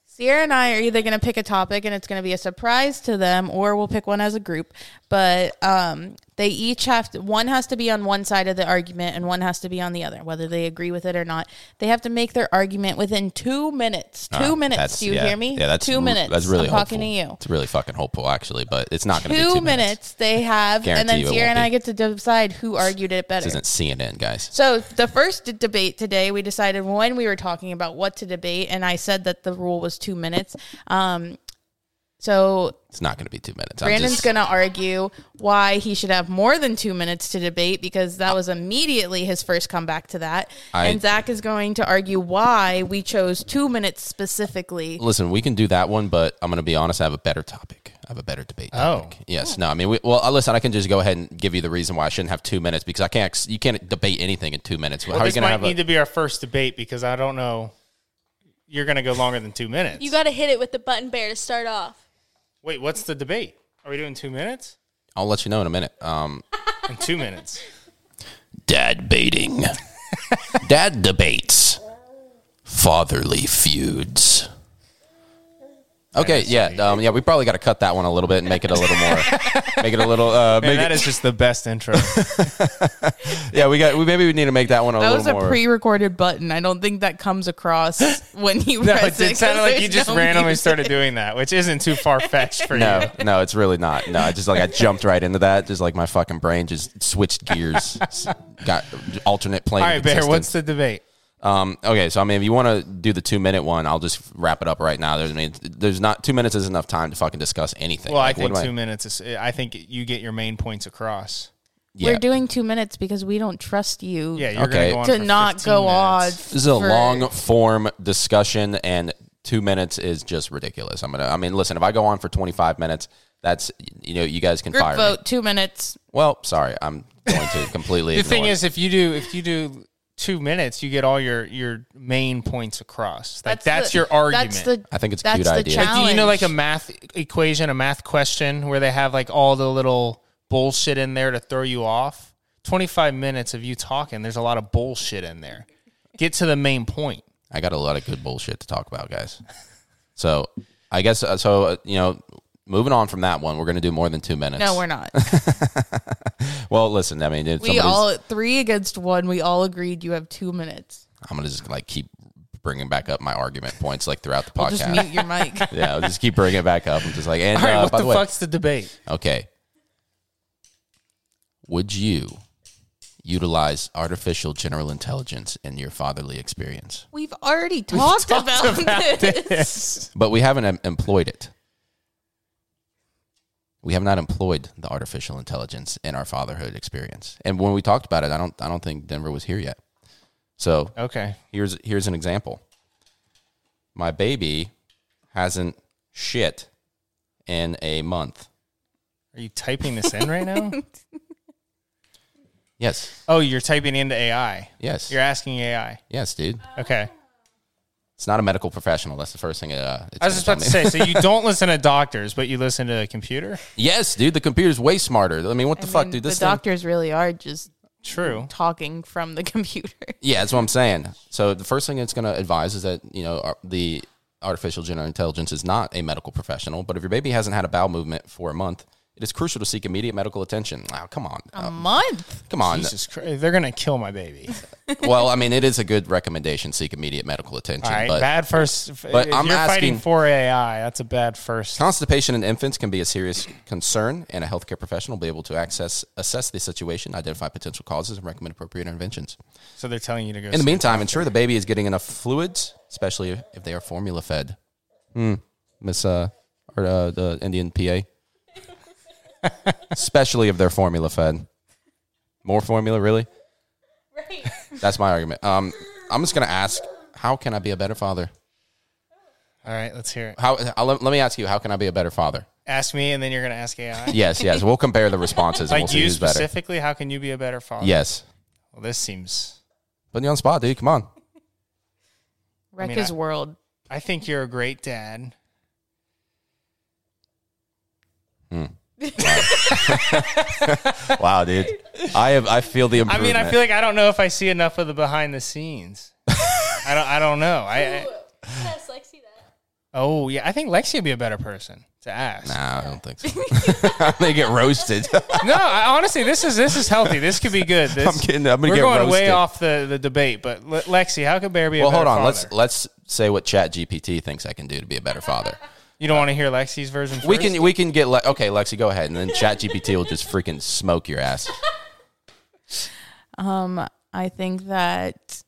[SPEAKER 5] Sierra and I are either going to pick a topic and it's going to be a surprise to them, or we'll pick one as a group. But um, they each have to, one has to be on one side of the argument and one has to be on the other, whether they agree with it or not. They have to make their argument within two minutes. Two
[SPEAKER 2] Ah,
[SPEAKER 5] minutes. Do you
[SPEAKER 2] yeah.
[SPEAKER 5] hear me?
[SPEAKER 2] Yeah, that's
[SPEAKER 5] two minutes.
[SPEAKER 2] That's really
[SPEAKER 5] I'm talking to you.
[SPEAKER 2] It's really fucking hopeful, actually, but it's not going to be two
[SPEAKER 5] minutes.
[SPEAKER 2] minutes.
[SPEAKER 5] they have, and then Sierra and I get to decide who argued it better.
[SPEAKER 2] This isn't CNN, guys.
[SPEAKER 5] So the first d- debate today, we decided when we were talking about what to debate, and I said that the rule was two minutes. Um, so
[SPEAKER 2] It's not going to be two minutes. I'm
[SPEAKER 5] Brandon's
[SPEAKER 2] just-
[SPEAKER 5] going to argue why he should have more than two minutes to debate because that was immediately his first comeback to that.
[SPEAKER 2] I-
[SPEAKER 5] and Zach is going to argue why we chose two minutes specifically.
[SPEAKER 2] Listen, we can do that one, but I'm going to be honest. I have a better topic. I have a better debate.
[SPEAKER 3] Oh.
[SPEAKER 2] Topic. yes. No, I mean, we, well, uh, listen. I can just go ahead and give you the reason why I shouldn't have two minutes because I can't. You can't debate anything in two minutes. How are you
[SPEAKER 3] this
[SPEAKER 2] going to
[SPEAKER 3] might
[SPEAKER 2] have?
[SPEAKER 3] need
[SPEAKER 2] A,
[SPEAKER 3] to be our first debate because I don't know. You're going to go longer than two minutes.
[SPEAKER 4] You got to hit it with the button bear to start off.
[SPEAKER 3] Wait, what's the debate? Are we doing two minutes?
[SPEAKER 2] I'll let you know in a minute. Um,
[SPEAKER 3] In two minutes.
[SPEAKER 2] dad baiting. dad debates. Fatherly feuds. Okay, yeah, um, yeah. We probably got to cut that one a little bit and make it a little more, make it a little. Uh,
[SPEAKER 3] Man,
[SPEAKER 2] make
[SPEAKER 3] that
[SPEAKER 2] it,
[SPEAKER 3] is just the best intro.
[SPEAKER 2] yeah, we got. We maybe we need to make that one a
[SPEAKER 5] That
[SPEAKER 2] little more.
[SPEAKER 5] That was a
[SPEAKER 2] more.
[SPEAKER 5] pre-recorded button. I don't think that comes across when you
[SPEAKER 3] no,
[SPEAKER 5] press
[SPEAKER 3] it,
[SPEAKER 5] it.
[SPEAKER 3] it sounded
[SPEAKER 5] 'cause
[SPEAKER 3] like you just
[SPEAKER 5] no
[SPEAKER 3] randomly
[SPEAKER 5] music.
[SPEAKER 3] started doing that, which isn't too far fetched for
[SPEAKER 2] No,
[SPEAKER 3] you.
[SPEAKER 2] no, no, it's really not. No, I just like I jumped right into that. Just like my fucking brain just switched gears. Got alternate plane.
[SPEAKER 3] All
[SPEAKER 2] of
[SPEAKER 3] right, Bear, what's the debate?
[SPEAKER 2] Um? Okay, so I mean, if you want to do the two minute one, I'll just wrap it up right now. There's, I mean, there's not two minutes is enough time to fucking discuss anything.
[SPEAKER 3] Well,
[SPEAKER 2] Like,
[SPEAKER 3] I think
[SPEAKER 2] do
[SPEAKER 3] two minutes is. I think you get your main points across.
[SPEAKER 2] Yeah,
[SPEAKER 5] We're doing two minutes because we don't trust you.
[SPEAKER 3] Yeah, you're
[SPEAKER 2] Okay.
[SPEAKER 3] going to go
[SPEAKER 5] to not
[SPEAKER 3] 15
[SPEAKER 5] go on.
[SPEAKER 2] this is a
[SPEAKER 5] for-
[SPEAKER 2] long form discussion, and two minutes is just ridiculous. I'm gonna. I mean, listen, if I go on for 25 minutes, that's you know, you guys can
[SPEAKER 5] group
[SPEAKER 2] fire me.
[SPEAKER 5] vote. Two minutes.
[SPEAKER 2] Well, sorry, I'm going to completely.
[SPEAKER 3] The thing
[SPEAKER 2] ignore-
[SPEAKER 3] is, if you do if you do two minutes, you get all your your main points across. Like that's,
[SPEAKER 5] the-
[SPEAKER 3] your argument.
[SPEAKER 5] That's the.
[SPEAKER 2] I think it's a
[SPEAKER 5] that's
[SPEAKER 2] cute
[SPEAKER 5] the
[SPEAKER 2] idea.
[SPEAKER 5] challenge.
[SPEAKER 3] Do you know like a math equation, a math question where they have like all the little bullshit in there to throw you off? 25 minutes of you talking, there's a lot of bullshit in there. Get to the main point.
[SPEAKER 2] I got a lot of good bullshit to talk about, guys. So I guess uh, so. Uh, you know, moving on from that one, we're going to do more than two minutes.
[SPEAKER 5] No, we're not.
[SPEAKER 2] Well, listen, I mean,
[SPEAKER 5] we all three against one. We all agreed you have two minutes.
[SPEAKER 2] I'm going to just like keep bringing back up my argument points like throughout the
[SPEAKER 5] We'll just
[SPEAKER 2] podcast.
[SPEAKER 5] mute your mic.
[SPEAKER 2] yeah, I'll just keep bringing it back up. I'm just like, and
[SPEAKER 3] All right,
[SPEAKER 2] uh,
[SPEAKER 3] what
[SPEAKER 2] by
[SPEAKER 3] the,
[SPEAKER 2] the way,
[SPEAKER 3] fuck's the debate?
[SPEAKER 2] okay, would you utilize artificial general intelligence in your fatherly experience?
[SPEAKER 5] We've already talked, about, this.
[SPEAKER 2] But we haven't em- employed it. We have not employed the artificial intelligence in our fatherhood experience. And when we talked about it, I don't I don't think Denver was here yet. So
[SPEAKER 3] Okay.
[SPEAKER 2] here's here's an example. My baby hasn't shit in a month.
[SPEAKER 3] Are you typing this in right now?
[SPEAKER 2] Yes.
[SPEAKER 3] Oh, you're typing into AI.
[SPEAKER 2] Yes.
[SPEAKER 3] You're asking AI.
[SPEAKER 2] Yes, dude.
[SPEAKER 3] Okay.
[SPEAKER 2] It's not a medical professional. That's the first thing. Uh, it's
[SPEAKER 3] I was just about to say, so you don't listen to doctors, but you listen to a computer?
[SPEAKER 2] yes, dude. The computer's way smarter. I mean, what the
[SPEAKER 5] I
[SPEAKER 2] fuck,
[SPEAKER 5] mean,
[SPEAKER 2] dude? This
[SPEAKER 5] the
[SPEAKER 2] thing-
[SPEAKER 5] doctors really are just
[SPEAKER 3] True.
[SPEAKER 5] talking from the computer.
[SPEAKER 2] Yeah, that's what I'm saying. So the first thing it's going to advise is that you know ar- the artificial general intelligence is not a medical professional. But if your baby hasn't had a bowel movement for a month, It is crucial to seek immediate medical attention. Wow, come on.
[SPEAKER 5] A
[SPEAKER 2] Uh,
[SPEAKER 5] month.
[SPEAKER 2] come on.
[SPEAKER 3] Jesus Christ, they're gonna kill my baby.
[SPEAKER 2] well, I mean, it is a good recommendation. Seek immediate medical attention.
[SPEAKER 3] All right,
[SPEAKER 2] but
[SPEAKER 3] bad first.
[SPEAKER 2] But
[SPEAKER 3] if
[SPEAKER 2] I'm
[SPEAKER 3] you're fighting
[SPEAKER 2] asking-
[SPEAKER 3] for AI, that's a bad first.
[SPEAKER 2] constipation in infants can be a serious concern, and a healthcare professional will be able to access assess the situation, identify potential causes, and recommend appropriate interventions.
[SPEAKER 3] So they're telling you to go.
[SPEAKER 2] In the meantime, ensure the baby is getting enough fluids, especially if they are formula fed. Hmm. Miss uh, or uh, the Indian PA. Especially if they're formula fed. More formula, really?
[SPEAKER 4] Right.
[SPEAKER 2] That's my argument. Um, I'm just gonna ask, how can I be a better father?
[SPEAKER 3] All right, let's hear it.
[SPEAKER 2] How? I'll, let, let me ask you, how can I be a better father?
[SPEAKER 3] Ask me, and then you're gonna ask AI.
[SPEAKER 2] Yes, yes. We'll compare the responses and
[SPEAKER 3] Like
[SPEAKER 2] we'll see
[SPEAKER 3] you
[SPEAKER 2] who's better.
[SPEAKER 3] specifically, how can you be a better father?
[SPEAKER 2] Yes.
[SPEAKER 3] Well, this seems.
[SPEAKER 2] Putting you on the spot, dude. Come on.
[SPEAKER 5] Wreck
[SPEAKER 3] mean,
[SPEAKER 5] his
[SPEAKER 3] I-
[SPEAKER 5] world.
[SPEAKER 3] I think you're a great dad.
[SPEAKER 2] Wow, dude. I have. I feel the
[SPEAKER 3] I
[SPEAKER 2] improvement.
[SPEAKER 3] mean, I feel like I don't know if I see enough of the behind the scenes. I don't. I don't know. I, I
[SPEAKER 4] yes, Lexi, that.
[SPEAKER 3] oh yeah, I think Lexi would be a better person to ask.
[SPEAKER 2] Nah, I don't think so. they get roasted.
[SPEAKER 3] No, I, honestly, this is this is healthy. This could be good. This,
[SPEAKER 2] I'm kidding. I'm gonna
[SPEAKER 3] we're
[SPEAKER 2] get
[SPEAKER 3] going way
[SPEAKER 2] roasted.
[SPEAKER 3] off the, the debate, but Le- Lexi, how could Bear be a better father?
[SPEAKER 2] well,
[SPEAKER 3] better
[SPEAKER 2] hold on.
[SPEAKER 3] father?
[SPEAKER 2] Let's let's say what Chat GPT thinks I can do to be a better father.
[SPEAKER 3] You don't want to hear Lexi's version first?
[SPEAKER 2] We can we can get Le- okay, Lexi, go ahead, and then Chat GPT will just freaking smoke your ass.
[SPEAKER 5] Um, I think that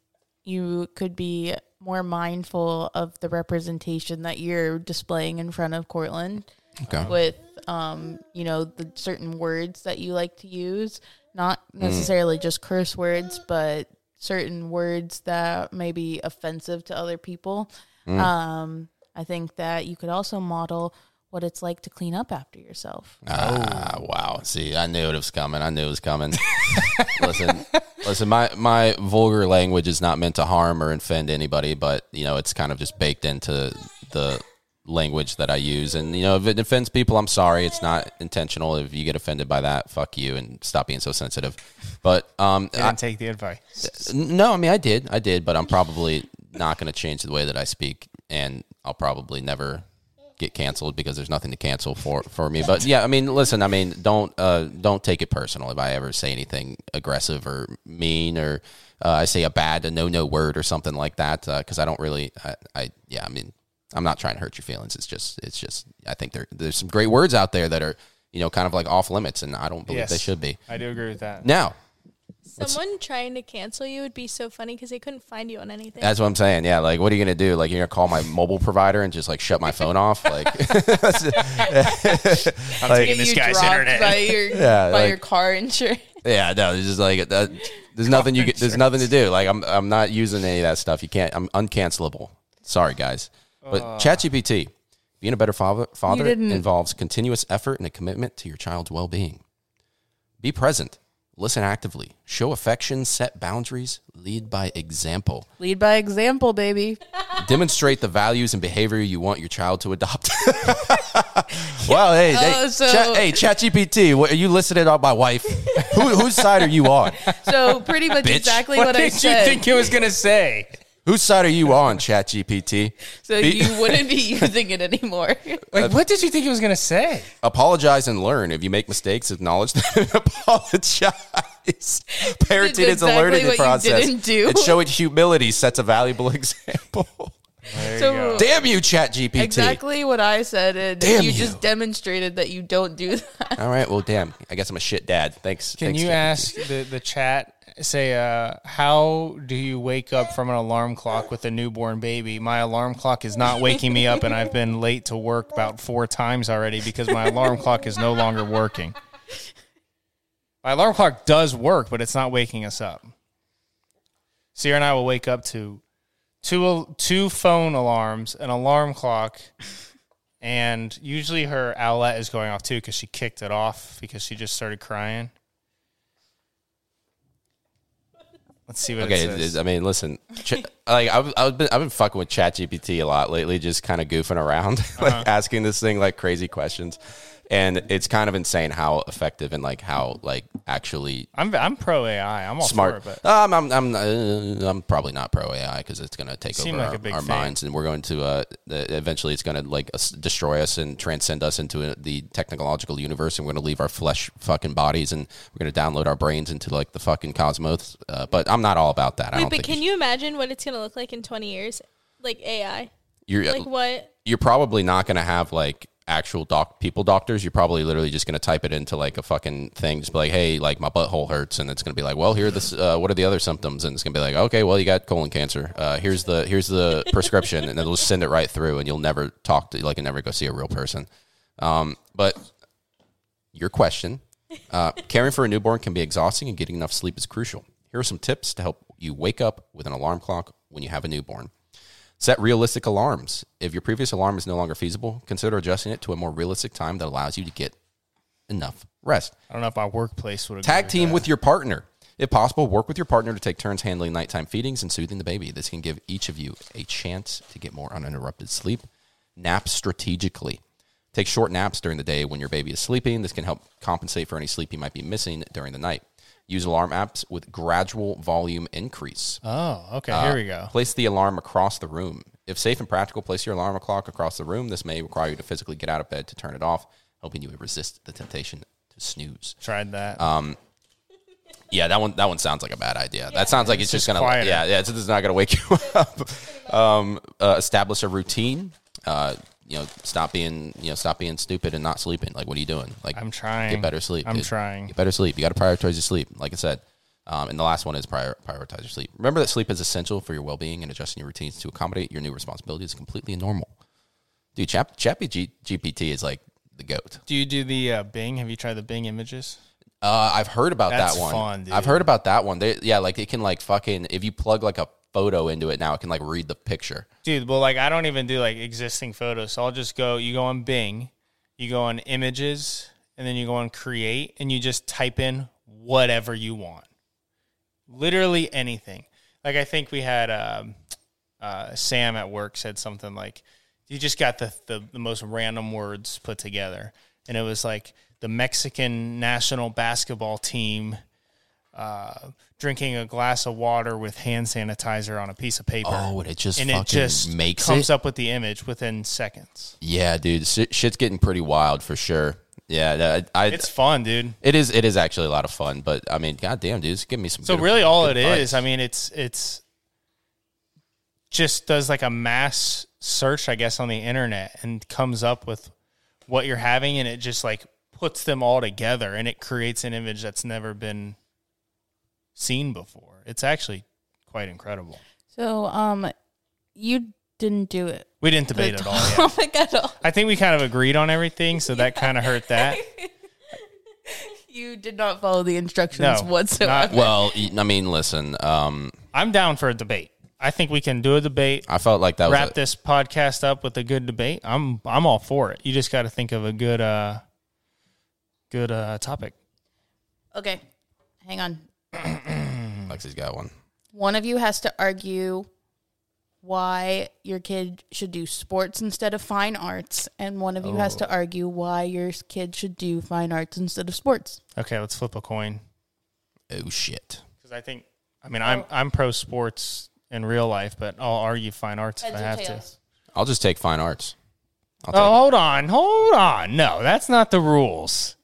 [SPEAKER 5] you could be more mindful of the representation that you're displaying in front of Cortland
[SPEAKER 2] Okay.
[SPEAKER 5] with, um, you know, the certain words that you like to use, not
[SPEAKER 2] Mm.
[SPEAKER 5] necessarily just curse words, but certain words that may be offensive to other people.
[SPEAKER 2] Mm.
[SPEAKER 5] Um, I think that you could also model what it's like to clean up after yourself.
[SPEAKER 2] Ah, wow. See, I knew it was coming. I knew it was coming. listen, listen. My my vulgar language is not meant to harm or offend anybody, but you know, it's kind of just baked into the language that I use. And you know, if it offends people, I'm sorry. It's not intentional. If you get offended by that, fuck you and stop being so sensitive. But um,
[SPEAKER 3] I
[SPEAKER 2] I,
[SPEAKER 3] didn't take the advice.
[SPEAKER 2] no, I mean I did, I did, but I'm probably not going to change the way that I speak, and I'll probably never get canceled because there's nothing to cancel for for me. But yeah, I mean, listen, I mean, don't uh, don't take it personal if I ever say anything aggressive or mean or uh, I say a bad a no no word or something like that because I don't really, I, I yeah, I mean, I'm not trying to hurt your feelings. It's just it's just I think there there's some great words out there that are you know kind of like off limits, and I don't believe
[SPEAKER 3] Yes.
[SPEAKER 2] they should be.
[SPEAKER 3] I do agree with that.
[SPEAKER 2] Now,
[SPEAKER 4] Someone trying to cancel you would be so funny because they couldn't find you on anything.
[SPEAKER 2] That's what I'm saying. Yeah, like what are you gonna do? Like you're gonna call my mobile provider and just like shut my phone off? Like
[SPEAKER 3] I'm taking this
[SPEAKER 5] you
[SPEAKER 3] guy's
[SPEAKER 5] dropped
[SPEAKER 3] internet.
[SPEAKER 5] by your
[SPEAKER 2] Yeah,
[SPEAKER 5] by
[SPEAKER 2] like-
[SPEAKER 5] your car insurance.
[SPEAKER 2] yeah, no, it's just like that, there's nothing you get. There's nothing to do. Like I'm I'm not using any of that stuff. You can't. I'm uncancelable. Sorry, guys. But uh. ChatGPT, being a better father, father involves continuous effort and a commitment to your child's well-being. Be present. Listen actively. Show affection. Set boundaries. Lead by example.
[SPEAKER 5] Lead by example, baby.
[SPEAKER 2] demonstrate the values and behavior you want your child to adopt. well, hey, hey,
[SPEAKER 5] Oh, so-
[SPEAKER 2] Chat, hey, ChatGPT, what, are you listening on my wife? Who, whose side are you on?
[SPEAKER 5] So pretty much
[SPEAKER 2] Bitch.
[SPEAKER 5] exactly
[SPEAKER 3] What
[SPEAKER 5] what, I
[SPEAKER 3] did you think it was gonna say?
[SPEAKER 2] Whose side are you on, ChatGPT?
[SPEAKER 5] so
[SPEAKER 2] Be-
[SPEAKER 5] you wouldn't be using it anymore.
[SPEAKER 3] Like, what did you think it was gonna say?
[SPEAKER 2] Apologize and learn. If you make mistakes, acknowledge them and apologize. Parenting is a learning
[SPEAKER 5] what you
[SPEAKER 2] process.
[SPEAKER 5] didn't do.
[SPEAKER 2] And showing humility sets a valuable example.
[SPEAKER 3] There
[SPEAKER 5] So-
[SPEAKER 3] you go.
[SPEAKER 2] Damn you, ChatGPT.
[SPEAKER 5] exactly what I said, and
[SPEAKER 2] Damn
[SPEAKER 5] you,
[SPEAKER 2] you.
[SPEAKER 5] just demonstrated that you don't do that.
[SPEAKER 2] All right, well, damn. I guess I'm a shit dad. Thanks.
[SPEAKER 3] Can
[SPEAKER 2] thanks,
[SPEAKER 3] you
[SPEAKER 2] ChatGPT.
[SPEAKER 3] ask the, the chat, say, uh, how do you wake up from an alarm clock with a newborn baby? My alarm clock is not waking me up, and I've been late to work about four times already because my alarm clock is no longer working. My alarm clock does work, but it's not waking us up. Sierra and I will wake up to two two phone alarms, an alarm clock, and usually her outlet is going off too because she kicked it off because she just started crying. Let's see what
[SPEAKER 2] Okay,
[SPEAKER 3] it says.
[SPEAKER 2] I mean, listen, ch- like I've, I've been I've been fucking with ChatGPT a lot lately, just kind of goofing around, like
[SPEAKER 3] Uh-huh.
[SPEAKER 2] asking this thing like crazy questions. And it's kind of insane how effective and like how like actually
[SPEAKER 3] I'm I'm pro AI. I'm all
[SPEAKER 2] smart.
[SPEAKER 3] for it, but
[SPEAKER 2] um, I'm I'm uh, I'm probably not pro AI because it's going to take over
[SPEAKER 3] like
[SPEAKER 2] our, our minds, and we're going to uh, eventually it's going to like destroy us and transcend us into the technological universe, and we're going to leave our flesh fucking bodies, and we're going to download our brains into like the fucking cosmos. Uh, but I'm not all about that. I
[SPEAKER 4] Wait,
[SPEAKER 2] don't
[SPEAKER 4] but
[SPEAKER 2] think
[SPEAKER 4] can
[SPEAKER 2] should-
[SPEAKER 4] you imagine what it's gonna look like in 20 years? Like AI.
[SPEAKER 2] You're
[SPEAKER 4] Like what?
[SPEAKER 2] you're probably not going to have like actual doc people doctors. You're probably literally just going to type it into like a fucking thing, just be like, hey, like my butthole hurts, and it's going to be like, well, here this. Uh, what are the other symptoms? And it's going to be like, okay, well, you got colon cancer. Uh, here's the here's the prescription, and it'll send it right through, and you'll never talk to like, and never go see a real person. Um, but your question. Uh, caring for a newborn can be exhausting, and getting enough sleep is crucial. Here are some tips to help you wake up with an alarm clock when you have a newborn. Set realistic alarms. If your previous alarm is no longer feasible, consider adjusting it to a more realistic time that allows you to get enough rest.
[SPEAKER 3] I don't know if my workplace would
[SPEAKER 2] Tag
[SPEAKER 3] with
[SPEAKER 2] team
[SPEAKER 3] that.
[SPEAKER 2] with your partner. If possible, work with your partner to take turns handling nighttime feedings and soothing the baby. This can give each of you a chance to get more uninterrupted sleep. Nap strategically. Take short naps during the day when your baby is sleeping. This can help compensate for any sleep you might be missing during the night. Use alarm apps with gradual volume increase.
[SPEAKER 3] Oh, okay.
[SPEAKER 2] Uh,
[SPEAKER 3] here we go.
[SPEAKER 2] Place the alarm across the room. If safe and practical, place your alarm clock across the room. This may require you to physically get out of bed to turn it off, helping you resist the temptation to snooze.
[SPEAKER 3] Tried that.
[SPEAKER 2] Um, Yeah, that one that one sounds like a bad idea. That sounds like it's, just,
[SPEAKER 3] just
[SPEAKER 2] gonna
[SPEAKER 3] quieter.
[SPEAKER 2] yeah yeah it's, it's not gonna wake you up. Um, uh, establish a routine. Uh, you know, stop being you know stop being stupid and not sleeping. Like, what are you doing? Like,
[SPEAKER 3] I'm trying.
[SPEAKER 2] Get better sleep.
[SPEAKER 3] I'm
[SPEAKER 2] dude.
[SPEAKER 3] trying.
[SPEAKER 2] Get better sleep. You got to prioritize your sleep. Like I said. Um, and the last one is prior, prioritize your sleep. Remember that sleep is essential for your well being and adjusting your routines to accommodate your new responsibilities is completely normal. Dude, Chap, Chappy G, GPT is like the goat.
[SPEAKER 3] do you do the uh, Bing? Have you tried the Bing images?
[SPEAKER 2] Uh, I've heard about
[SPEAKER 3] That's
[SPEAKER 2] that one.
[SPEAKER 3] fun, dude.
[SPEAKER 2] I've heard about that one. They, yeah, like it can like fucking if you plug like a photo into it now, it can like read the picture.
[SPEAKER 3] Dude, well, like I don't even do like existing photos. So I'll just go, you go on Bing, you go on images, and then you go on create, and you just type in whatever you want. Literally anything. Like I think we had um, uh, Sam at work said something like, you just got the, the, the most random words put together. And it was like the Mexican national basketball team uh, drinking a glass of water with hand sanitizer on a piece of paper
[SPEAKER 2] Oh, and it just
[SPEAKER 3] and it just
[SPEAKER 2] makes
[SPEAKER 3] comes
[SPEAKER 2] it.
[SPEAKER 3] up with the image within seconds.
[SPEAKER 2] Yeah, dude, shit's getting pretty wild for sure. Yeah, that- I,
[SPEAKER 3] It's fun, dude.
[SPEAKER 2] it is it is actually a lot of fun. But I mean, goddamn, dude, give me some.
[SPEAKER 3] So
[SPEAKER 2] good-
[SPEAKER 3] really, all it
[SPEAKER 2] good
[SPEAKER 3] is. I mean, it's it's just does like a mass search, I guess, on the internet and comes up with what you're having, and it just like puts them all together, and it creates an image that's never been seen before. It's actually quite incredible.
[SPEAKER 5] So, um, you didn't do it.
[SPEAKER 3] We didn't debate at all. Yet.
[SPEAKER 5] topic at all.
[SPEAKER 3] I think we kind of agreed on everything, so that kind of hurt that.
[SPEAKER 5] You did not follow the instructions
[SPEAKER 3] No,
[SPEAKER 5] whatsoever.
[SPEAKER 3] not-
[SPEAKER 2] well, I mean, listen, um,
[SPEAKER 3] I'm down for a debate. I think we can do a debate.
[SPEAKER 2] I felt like that was
[SPEAKER 3] wrap
[SPEAKER 2] a-
[SPEAKER 3] this podcast up with a good debate. I'm I'm all for it. You just got to think of a good uh good uh topic.
[SPEAKER 5] okay, hang on.
[SPEAKER 2] Lexi's got one.
[SPEAKER 5] One of you has to argue why your kid should do sports instead of fine arts, and one of you has to oh. argue why your kid should do fine arts instead of sports.
[SPEAKER 3] Okay, let's flip a coin
[SPEAKER 2] Oh shit.
[SPEAKER 3] because I think I mean I'm I'm pro sports in real life, but I'll argue fine arts if I have to.
[SPEAKER 2] I'll just take fine arts. I'll oh, take
[SPEAKER 3] Oh, hold on, hold on. No, that's not the rules.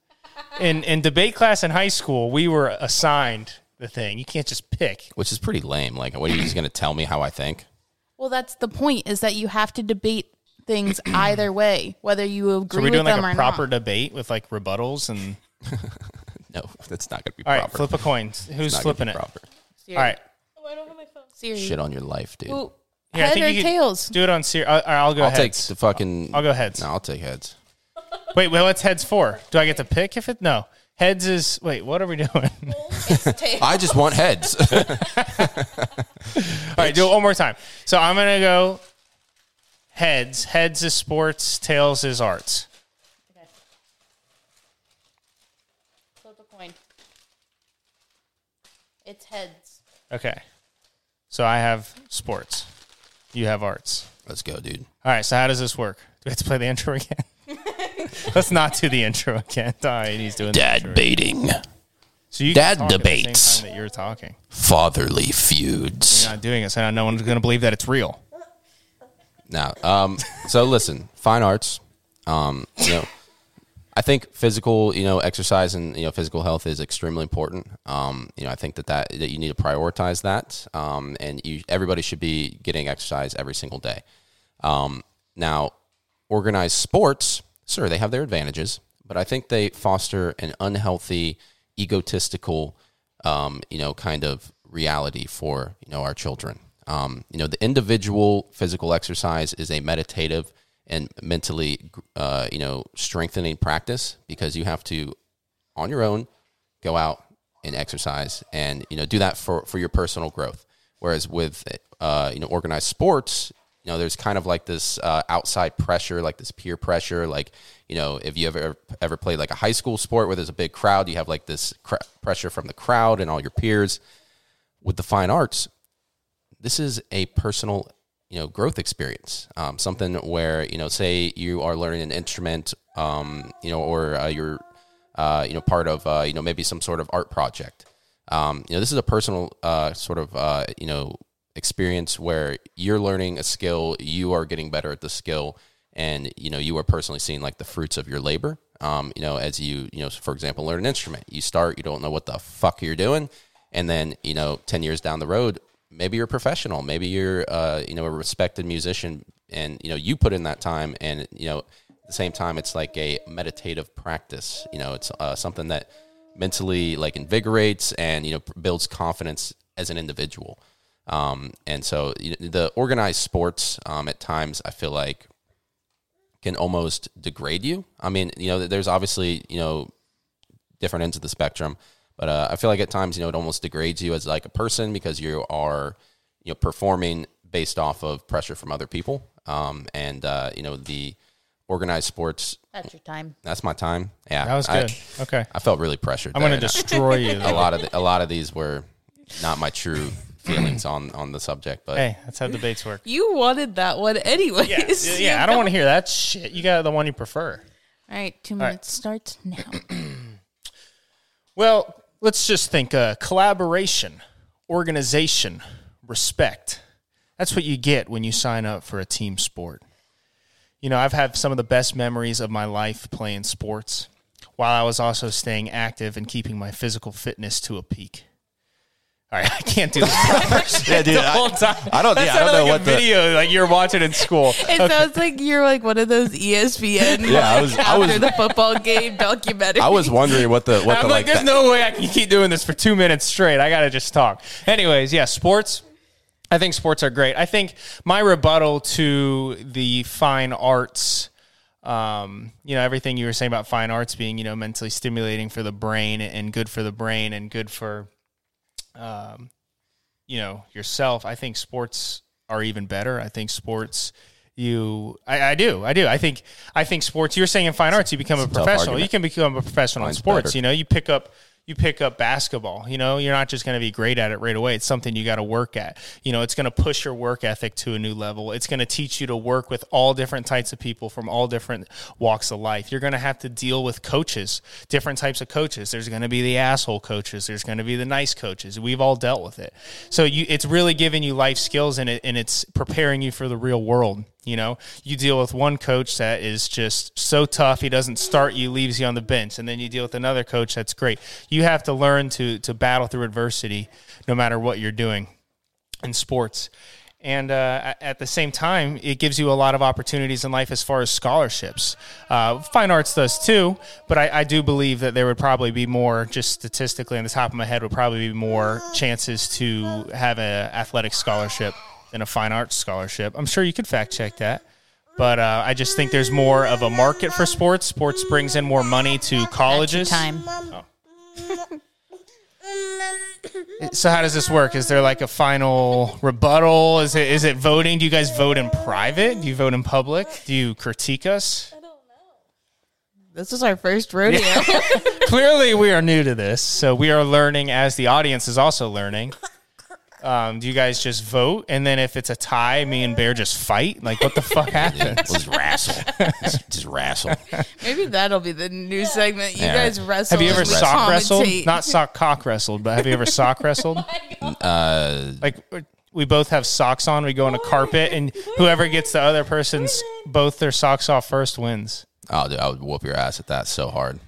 [SPEAKER 3] In in debate class in high school, we were assigned the thing. You can't just pick.
[SPEAKER 2] which is pretty lame. Like, what are you just gonna tell me how I think?
[SPEAKER 5] Well, that's the point: is that you have to debate things either way, whether you agree
[SPEAKER 3] So we're
[SPEAKER 5] with
[SPEAKER 3] doing like a
[SPEAKER 5] or
[SPEAKER 3] proper
[SPEAKER 5] not.
[SPEAKER 3] debate with like rebuttals and.
[SPEAKER 2] No, that's not gonna be
[SPEAKER 3] All right,
[SPEAKER 2] proper.
[SPEAKER 3] flip a coin. Who's
[SPEAKER 2] It's not gonna be
[SPEAKER 3] flipping it?
[SPEAKER 2] Proper.
[SPEAKER 5] Siri.
[SPEAKER 3] All right.
[SPEAKER 4] Oh, I don't have my phone.
[SPEAKER 5] Siri.
[SPEAKER 2] Shit on your life, dude.
[SPEAKER 5] Ooh,
[SPEAKER 3] Here, I
[SPEAKER 5] head
[SPEAKER 3] think
[SPEAKER 5] or
[SPEAKER 3] you could
[SPEAKER 5] tails?
[SPEAKER 3] Do it on Siri. I'll, I'll go
[SPEAKER 2] I'll take
[SPEAKER 3] heads.
[SPEAKER 2] the fucking.
[SPEAKER 3] I'll go heads.
[SPEAKER 2] No, I'll take heads.
[SPEAKER 3] Wait, well, what's heads for? Do I get to pick if it? No. Heads is. Wait, what are we doing?
[SPEAKER 2] I just want heads.
[SPEAKER 3] All right, do it one more time. So I'm going to go heads. Heads is sports, tails is arts. Okay.
[SPEAKER 5] Flip a coin. It's heads.
[SPEAKER 3] Okay. So I have sports. You have arts.
[SPEAKER 2] Let's go, dude.
[SPEAKER 3] All right, so how does this work? Do we have to play the intro again? Let's not do the intro again. Right, he's doing
[SPEAKER 1] Dad baiting.
[SPEAKER 3] So you
[SPEAKER 1] dad
[SPEAKER 3] can talk at the same
[SPEAKER 1] debates.
[SPEAKER 3] that you're talking.
[SPEAKER 1] Fatherly feuds.
[SPEAKER 3] You're not doing it, so no one's going to believe that it's real.
[SPEAKER 2] Now, um, so listen, fine arts, um, you know, I think physical, you know, exercise and you know physical health is extremely important. Um, you know, I think that, that that you need to prioritize that, um, and you everybody should be getting exercise every single day. Um, now, organized sports, sure, they have their advantages, but I think they foster an unhealthy, egotistical, um, you know, kind of reality for you know our children. Um, you know, the individual physical exercise is a meditative and mentally, uh, you know, strengthening practice because you have to, on your own, go out and exercise and you know do that for for your personal growth. Whereas with uh, you know organized sports, you know there's kind of like this uh, outside pressure, like this peer pressure. Like you know if you ever ever played like a high school sport where there's a big crowd, you have like this cr- pressure from the crowd and all your peers. With the fine arts, this is a personal you know growth experience um, something where you know say you are learning an instrument um, you know or uh, you're uh, you know part of uh, you know maybe some sort of art project um, you know this is a personal uh, sort of uh, you know experience where you're learning a skill you are getting better at the skill and you know you are personally seeing like the fruits of your labor. Um, you know as you you know for example learn an instrument you start you don't know what the fuck you're doing and then you know 10 years down the road maybe you're a professional maybe you're uh, you know a respected musician and you know you put in that time and you know at the same time it's like a meditative practice. You know it's uh, something that mentally like invigorates and you know builds confidence as an individual um, and so you know, the organized sports um, at times i feel like can almost degrade you i mean you know there's obviously you know different ends of the spectrum. But uh, I feel like at times, you know, it almost degrades you as like a person because you are, you know, performing based off of pressure from other people. Um, and uh, you know, the organized sports.
[SPEAKER 5] That's your time.
[SPEAKER 2] That's my time. Yeah,
[SPEAKER 3] That was
[SPEAKER 2] I-
[SPEAKER 3] good. okay.
[SPEAKER 2] I, felt really pressured.
[SPEAKER 3] I'm going to
[SPEAKER 2] there.
[SPEAKER 3] destroy you.
[SPEAKER 2] a lot of the, a lot of these were not my true feelings on on the subject. But
[SPEAKER 3] Hey, that's how debates work.
[SPEAKER 5] You wanted that one anyways.
[SPEAKER 3] Yeah, yeah, yeah, I don't want to hear that shit. You got the one you prefer.
[SPEAKER 5] All right, two
[SPEAKER 3] right.
[SPEAKER 5] minutes starts now.
[SPEAKER 3] Well, let's just think uh, collaboration, organization, respect. That's what you get when you sign up for a team sport. You know, I've had some of the best memories of my life playing sports while I was also staying active and keeping my physical fitness to a peak. All right, I can't do this
[SPEAKER 6] Yeah, dude.
[SPEAKER 3] the whole
[SPEAKER 6] I,
[SPEAKER 3] time.
[SPEAKER 6] I don't-
[SPEAKER 3] That
[SPEAKER 6] yeah, I don't know
[SPEAKER 3] like
[SPEAKER 6] what
[SPEAKER 3] a
[SPEAKER 6] the-
[SPEAKER 3] video like you're watching in school.
[SPEAKER 5] It sounds like you're like one of those ESPN
[SPEAKER 2] Yeah, I was- I was-
[SPEAKER 5] the football game documentary.
[SPEAKER 2] I was wondering what the what
[SPEAKER 3] I'm
[SPEAKER 2] the
[SPEAKER 3] like,
[SPEAKER 2] like,
[SPEAKER 3] there's
[SPEAKER 2] that-
[SPEAKER 3] no way I can keep doing this for two minutes straight. I gotta just talk. Anyways, yeah, sports. I think sports are great. I think my rebuttal to the fine arts, um, you know, everything you were saying about fine arts being, you know, mentally stimulating for the brain and good for the brain and good for, um, you know, yourself. I think sports are even better. I think sports. You, I, I do, I do. I think, I think sports. You're saying in fine arts, you become a
[SPEAKER 2] It's a
[SPEAKER 3] professional. You can become a professional in sports.
[SPEAKER 2] better.
[SPEAKER 3] You know, you pick up you pick up basketball. You know, you're not just going to be great at it right away. It's something you got to work at. You know, it's going to push your work ethic to a new level. It's going to teach you to work with all different types of people from all different walks of life. You're going to have to deal with coaches, different types of coaches. There's going to be the asshole coaches. There's going to be the nice coaches. We've all dealt with it. So you, it's really giving you life skills and it, and it's preparing you for the real world. You know, you deal with one coach that is just so tough. He doesn't start you, leaves you on the bench, and then you deal with another coach that's great. You have to learn to to battle through adversity, no matter what you're doing in sports. And uh, at the same time, it gives you a lot of opportunities in life as far as scholarships. Uh, fine arts does too, but I, I do believe that there would probably be more, just statistically on the top of my head, would probably be more chances to have an athletic scholarship than a fine arts scholarship. I'm sure you could fact check that. But uh, I just think there's more of a market for sports. Sports brings in more money to colleges.
[SPEAKER 5] time.
[SPEAKER 3] So how does this work? Is there like a final rebuttal? Is it is it voting? Do you guys vote in private? Do you vote in public? Do you critique us? I don't know.
[SPEAKER 5] This is our first rodeo.
[SPEAKER 3] Clearly, we are new to this, so we are learning as the audience is also learning. Um, do you guys just vote, and then if it's a tie, me and Bear just fight? Like, what the fuck happens?
[SPEAKER 2] We'll just wrestle. just, just wrestle.
[SPEAKER 5] Maybe that'll be the new segment. You
[SPEAKER 2] Yeah.
[SPEAKER 5] guys wrestle.
[SPEAKER 3] Have you ever
[SPEAKER 5] and we
[SPEAKER 3] sock wrestled?
[SPEAKER 5] commentate.
[SPEAKER 3] Not sock cock wrestled, but have you ever sock wrestled?
[SPEAKER 2] Uh,
[SPEAKER 3] Like we both have socks on. We go on a carpet, and whoever gets the other person's both their socks off first wins.
[SPEAKER 2] oh, dude, I would whoop your ass at that so hard.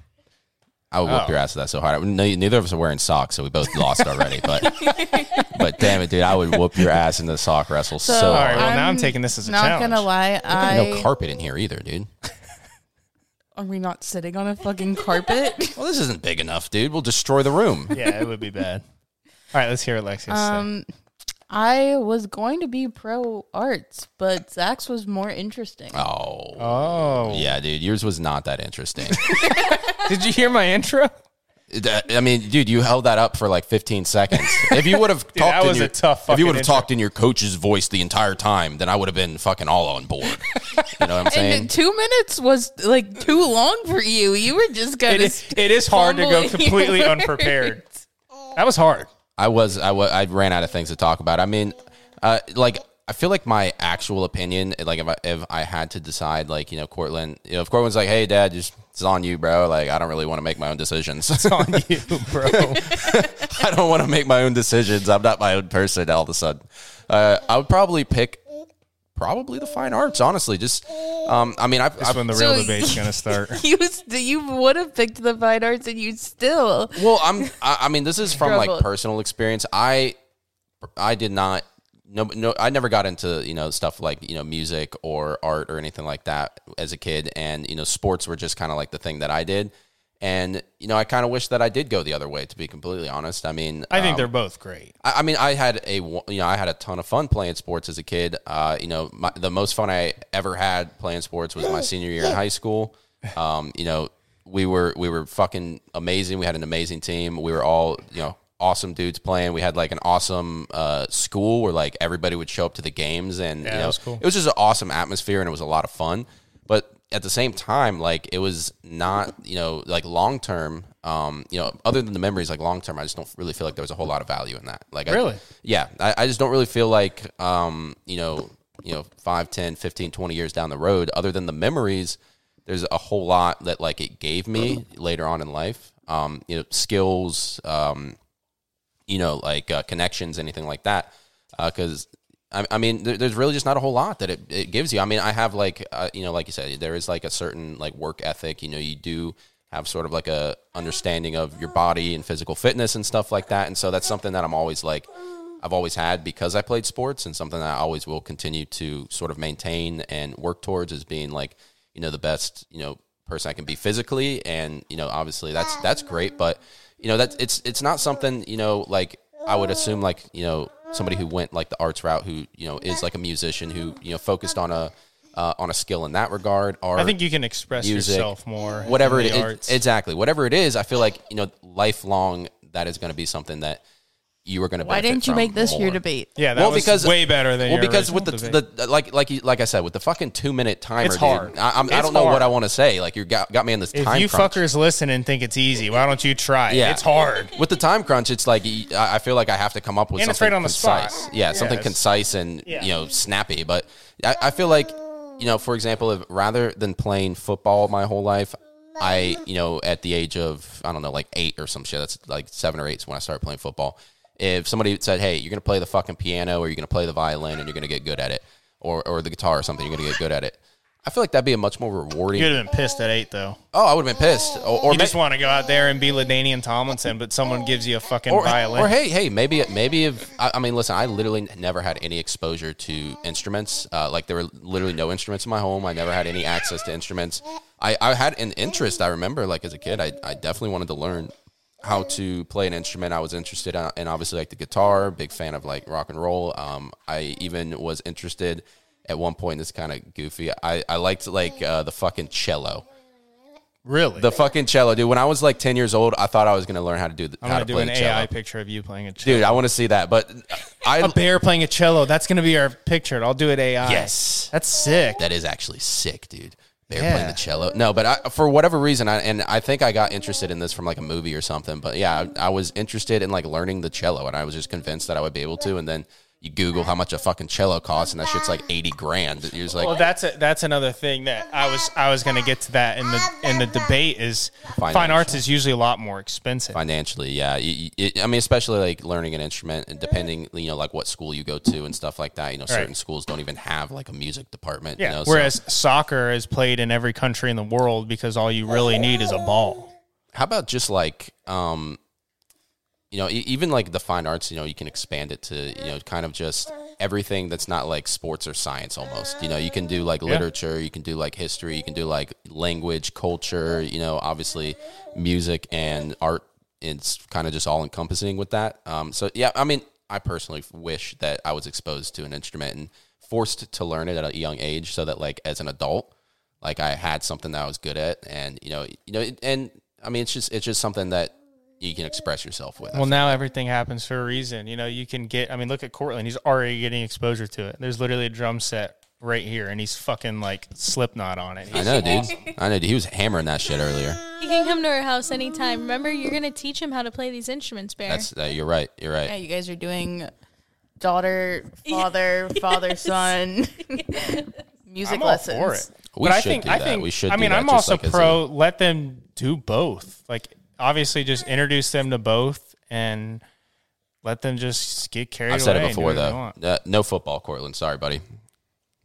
[SPEAKER 2] I would whoop
[SPEAKER 3] Oh.
[SPEAKER 2] your ass at that so hard. Ne- Neither of us are wearing socks, so we both lost already. But, but damn it, dude, I would whoop your ass in the sock wrestle so,
[SPEAKER 5] So,
[SPEAKER 3] All right,
[SPEAKER 2] hard.
[SPEAKER 3] well now I'm taking this as a
[SPEAKER 5] not
[SPEAKER 3] challenge.
[SPEAKER 5] gonna lie. I
[SPEAKER 2] no carpet in here either, dude.
[SPEAKER 5] are we not sitting on a fucking carpet?
[SPEAKER 2] Well, this isn't big enough, dude. We'll destroy the room.
[SPEAKER 3] Yeah, it would be bad. All right, let's hear what Lexi has say.
[SPEAKER 5] um, I was going to be pro arts, but Zach's was more interesting.
[SPEAKER 2] Oh,
[SPEAKER 3] Oh,
[SPEAKER 2] yeah, dude. Yours was not that interesting.
[SPEAKER 3] Did you hear my intro?
[SPEAKER 2] That- I mean, dude, you held that up for like 15 seconds. If you would have talked,
[SPEAKER 3] that
[SPEAKER 2] in
[SPEAKER 3] was
[SPEAKER 2] your,
[SPEAKER 3] a tough
[SPEAKER 2] If you would have talked in your coach's voice the entire time, then I would have been fucking all on board. You know what I'm saying?
[SPEAKER 5] And two minutes was like too long for you. You were just
[SPEAKER 3] It
[SPEAKER 5] kind
[SPEAKER 3] is,
[SPEAKER 5] of.
[SPEAKER 3] it is hard to go completely unprepared. That was hard.
[SPEAKER 2] I was, I was, I ran out of things to talk about. I mean, uh, like, I feel like my actual opinion, like, if I, if I had to decide, like, you know, Cortland, you know, if Cortland's like, hey, dad, just it's on you, bro. Like, I don't really want to make my own decisions.
[SPEAKER 3] It's on you, bro.
[SPEAKER 2] I don't want to make my own decisions. I'm not my own person all of a sudden. Uh, I would probably pick probably the fine arts, honestly. Just, um, I mean, I've,
[SPEAKER 3] That's
[SPEAKER 2] I've
[SPEAKER 3] when the real
[SPEAKER 5] So-
[SPEAKER 3] debate's gonna start.
[SPEAKER 5] You you would have picked the fine arts, and you still.
[SPEAKER 2] well, I'm, I, I mean, this is from like personal experience. I, I did not, no, no, I never got into you know stuff like you know music or art or anything like that as a kid, and you know sports were just kind of like the thing that I did. And you know, I kind of wish that I did go the other way. To be completely honest, I mean,
[SPEAKER 3] I think
[SPEAKER 2] um,
[SPEAKER 3] they're both great.
[SPEAKER 2] I, I mean, I had a you know I had a ton of fun playing sports as a kid. Uh, you know, my, the most fun I ever had playing sports was my senior year in high school. Um, you know, we were we were fucking amazing. We had an amazing team. We were all you know awesome dudes playing. We had like an awesome uh, school where like everybody would show up to the games, and
[SPEAKER 3] Yeah,
[SPEAKER 2] you know,
[SPEAKER 3] was cool.
[SPEAKER 2] it was just an awesome atmosphere, and it was a lot of fun. At the same time, like it was not, you know, like long term, um, you know, other than the memories, like long term, I just don't really feel like there was a whole lot of value in that. Like, I-
[SPEAKER 3] Really?
[SPEAKER 2] yeah, I, I just don't really feel like, um, you know, you know, 5, 10, 15, 20 years down the road, other than the memories, there's a whole lot that like it gave me later on in life. Um, you know, skills, um, you know, like uh, connections, anything like that. Because I, I mean, there, there's really just not a whole lot that it, it gives you. I mean, I have like, uh, you know, like you said, there is like a certain like work ethic. You know, you do have sort of like a understanding of your body and physical fitness and stuff like that. And so that's something that I'm always like, I've always had because I played sports and something that I always will continue to sort of maintain and work towards as being like, you know, the best, you know, person I can be physically. And, you know, obviously that's, that's great. But, you know, that's, it's, it's not something, you know, like I would assume like, you know, somebody who went like the arts route who, you know, is like a musician who, you know, focused on a, uh, on a skill in that regard. Or
[SPEAKER 3] I think you can express
[SPEAKER 2] music,
[SPEAKER 3] yourself more.
[SPEAKER 2] whatever it is, exactly, whatever it is. I feel like, you know, lifelong, that is going to be something that you are going to
[SPEAKER 5] Why didn't you make this your debate?
[SPEAKER 3] yeah, that
[SPEAKER 2] well,
[SPEAKER 3] was
[SPEAKER 2] because
[SPEAKER 3] way better than
[SPEAKER 2] well
[SPEAKER 3] your
[SPEAKER 2] because with the, the like like like I said with the fucking two minute timer,
[SPEAKER 3] It's
[SPEAKER 2] dude,
[SPEAKER 3] hard.
[SPEAKER 2] I, I'm, I don't know what. I want to say. Like you got got me in this
[SPEAKER 3] if
[SPEAKER 2] time
[SPEAKER 3] you
[SPEAKER 2] crunch.
[SPEAKER 3] fuckers listen and think it's easy, why don't you try?
[SPEAKER 2] Yeah.
[SPEAKER 3] it's hard.
[SPEAKER 2] with the time crunch, it's like I feel like I have to come up with
[SPEAKER 3] And it's
[SPEAKER 2] something
[SPEAKER 3] right on the spot.
[SPEAKER 2] concise. Yeah, something
[SPEAKER 3] it's-
[SPEAKER 2] concise and
[SPEAKER 3] Yeah.
[SPEAKER 2] you know snappy. But I, I feel like you know, for example, if rather than playing football my whole life, I you know at the age of I don't know like eight or some shit. That's like seven or eight is when I started playing football. If somebody said, "Hey, you're gonna play the fucking piano or you're gonna play the violin and you're gonna get good at it," or or the guitar or something, you're gonna get good at it. I feel like that'd be a much more rewarding.
[SPEAKER 3] You'd have been pissed at eight though.
[SPEAKER 2] Oh, I would have been pissed. Or, or
[SPEAKER 3] You just
[SPEAKER 2] ma-
[SPEAKER 3] want to go out there and be LaDainian Tomlinson, but someone gives you a fucking
[SPEAKER 2] or,
[SPEAKER 3] violin.
[SPEAKER 2] or hey, hey, maybe maybe if I, I mean, listen, I literally never had any exposure to instruments. Uh, like there were literally no instruments in my home. I never had any access to instruments. I, I had an interest. I remember, like as a kid, I, I definitely wanted to learn how to play an instrument. I was interested in, in obviously like the guitar. Big fan of like rock and roll. Um, I even was interested at one point. This kind of goofy. I I liked like uh, the fucking cello.
[SPEAKER 3] really?
[SPEAKER 2] The fucking cello, dude. When I was like ten years old, I thought I was gonna learn how to do the,
[SPEAKER 3] I'm
[SPEAKER 2] how to
[SPEAKER 3] do
[SPEAKER 2] play
[SPEAKER 3] an
[SPEAKER 2] the cello.
[SPEAKER 3] AI picture of you playing a cello.
[SPEAKER 2] Dude, I want to see that. But I
[SPEAKER 3] a bear playing a cello. That's gonna be our picture. I'll do it AI.
[SPEAKER 2] yes,
[SPEAKER 3] That's sick.
[SPEAKER 2] that is actually sick, dude. Bear
[SPEAKER 3] Yeah.
[SPEAKER 2] playing the cello. No, but I, for whatever reason, I, and I think I got interested in this from like a movie or something. But yeah, I, I was interested in like learning the cello, and I was just convinced that I would be able to. And then you Google how much a fucking cello costs, and that shit's like eighty grand. You're just like,
[SPEAKER 3] Well, that's a, that's another thing that I was I was going to get to that in the in the debate is fine arts is usually a lot more expensive.
[SPEAKER 2] financially yeah you, you, it, i mean especially like learning an instrument and depending you know like what school you go to and stuff like that you know certain schools don't even have like a music department
[SPEAKER 3] Yeah.
[SPEAKER 2] you know, so-
[SPEAKER 3] Whereas soccer is played in every country in the world because all you really need is a ball.
[SPEAKER 2] how about just like um you know e- even like the fine arts you know you can expand it to you know kind of just everything that's not like sports or science almost. You know you can do like literature you can do like history you can do like language culture you know obviously music and art it's kind of just all encompassing with that. Um so yeah i mean i personally wish that i was exposed to an instrument and forced to learn it at a young age so that like as an adult like I had something that I was good at, and you know, you know, and I mean, it's just it's just something that you can express yourself with.
[SPEAKER 3] Well, now everything happens for a reason. You know, you can get. I mean, look at Cortland. He's already getting exposure to it. There's literally a drum set right here, and he's fucking like Slipknot on it.
[SPEAKER 2] I know, dude. I know. Dude. He was hammering that shit earlier.
[SPEAKER 4] He can come to our house anytime. Remember, you're gonna teach him how to play these instruments, Bear.
[SPEAKER 2] That's uh, you're right. You're right.
[SPEAKER 5] Yeah, you guys are doing daughter, father, father, son music
[SPEAKER 3] I'm all
[SPEAKER 5] lessons.
[SPEAKER 3] for it.
[SPEAKER 2] We
[SPEAKER 3] but I think
[SPEAKER 2] do
[SPEAKER 3] I
[SPEAKER 2] that.
[SPEAKER 3] think
[SPEAKER 2] We should
[SPEAKER 3] I
[SPEAKER 2] do
[SPEAKER 3] mean,
[SPEAKER 2] that
[SPEAKER 3] I'm also
[SPEAKER 2] like as
[SPEAKER 3] pro. let them do both. Like, obviously, just introduce them to both and let them just get carried
[SPEAKER 2] I've said
[SPEAKER 3] away
[SPEAKER 2] it before though. Uh, no football, Cortland. Sorry, buddy.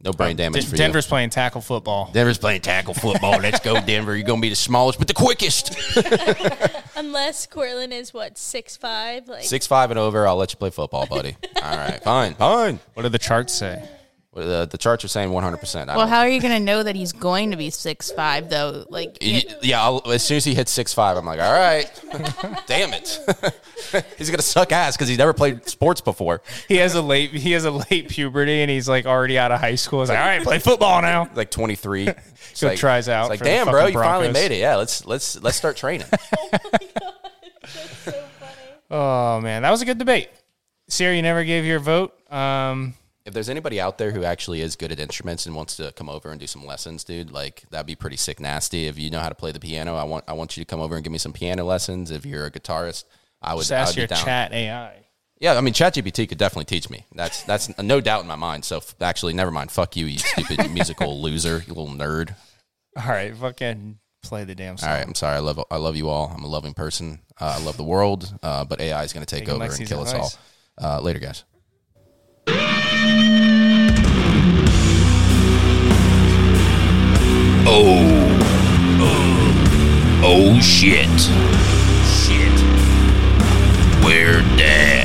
[SPEAKER 2] No brain damage
[SPEAKER 3] D-
[SPEAKER 2] for
[SPEAKER 3] Denver's playing tackle football.
[SPEAKER 2] Denver's playing tackle football. Let's go, Denver. You're gonna be the smallest but the quickest.
[SPEAKER 4] Unless Cortland is what six five, like
[SPEAKER 2] Six five and over. I'll let you play football, buddy. All right, fine, fine.
[SPEAKER 3] What do the charts say?
[SPEAKER 2] Well, The, the charts are saying 100. percent
[SPEAKER 5] Well, how are you going to know that he's going to be six five though? Like,
[SPEAKER 2] Yeah, I'll, as soon as he hits six five, I'm like, all right, damn it, he's gonna suck ass because he's never played sports before.
[SPEAKER 3] He has a late he has a late puberty and he's like already out of high school. He's like, all right, play football now.
[SPEAKER 2] Like 23, It's
[SPEAKER 3] Go
[SPEAKER 2] like,
[SPEAKER 3] tries out
[SPEAKER 2] It's like,
[SPEAKER 3] for the
[SPEAKER 2] damn, bro,
[SPEAKER 3] fucking
[SPEAKER 2] you finally
[SPEAKER 3] Broncos."
[SPEAKER 2] made it. Yeah, let's let's let's start training.
[SPEAKER 3] Oh man, that was a good debate. Sierra, you never gave your vote. Um,
[SPEAKER 2] if there's anybody out there who actually is good at instruments and wants to come over and do some lessons, dude, like that'd be pretty sick nasty. If you know how to play the piano, I want I want you to come over and give me some piano lessons. If you're a guitarist, I would,
[SPEAKER 3] just
[SPEAKER 2] I would
[SPEAKER 3] your chat AI.
[SPEAKER 2] Yeah, I mean, ChatGPT could definitely teach me. That's that's no doubt in my mind. So f- actually, never mind. Fuck you, you stupid musical loser, you little nerd.
[SPEAKER 3] All right, fucking play the damn song.
[SPEAKER 2] All right, I'm sorry. I love I love you all. I'm a loving person. Uh, I love the world. Uh, but AI is going to take
[SPEAKER 3] Taking
[SPEAKER 2] over and kill us all. Uh, later, guys.
[SPEAKER 1] Oh. Oh. Oh shit. Shit. We're dead.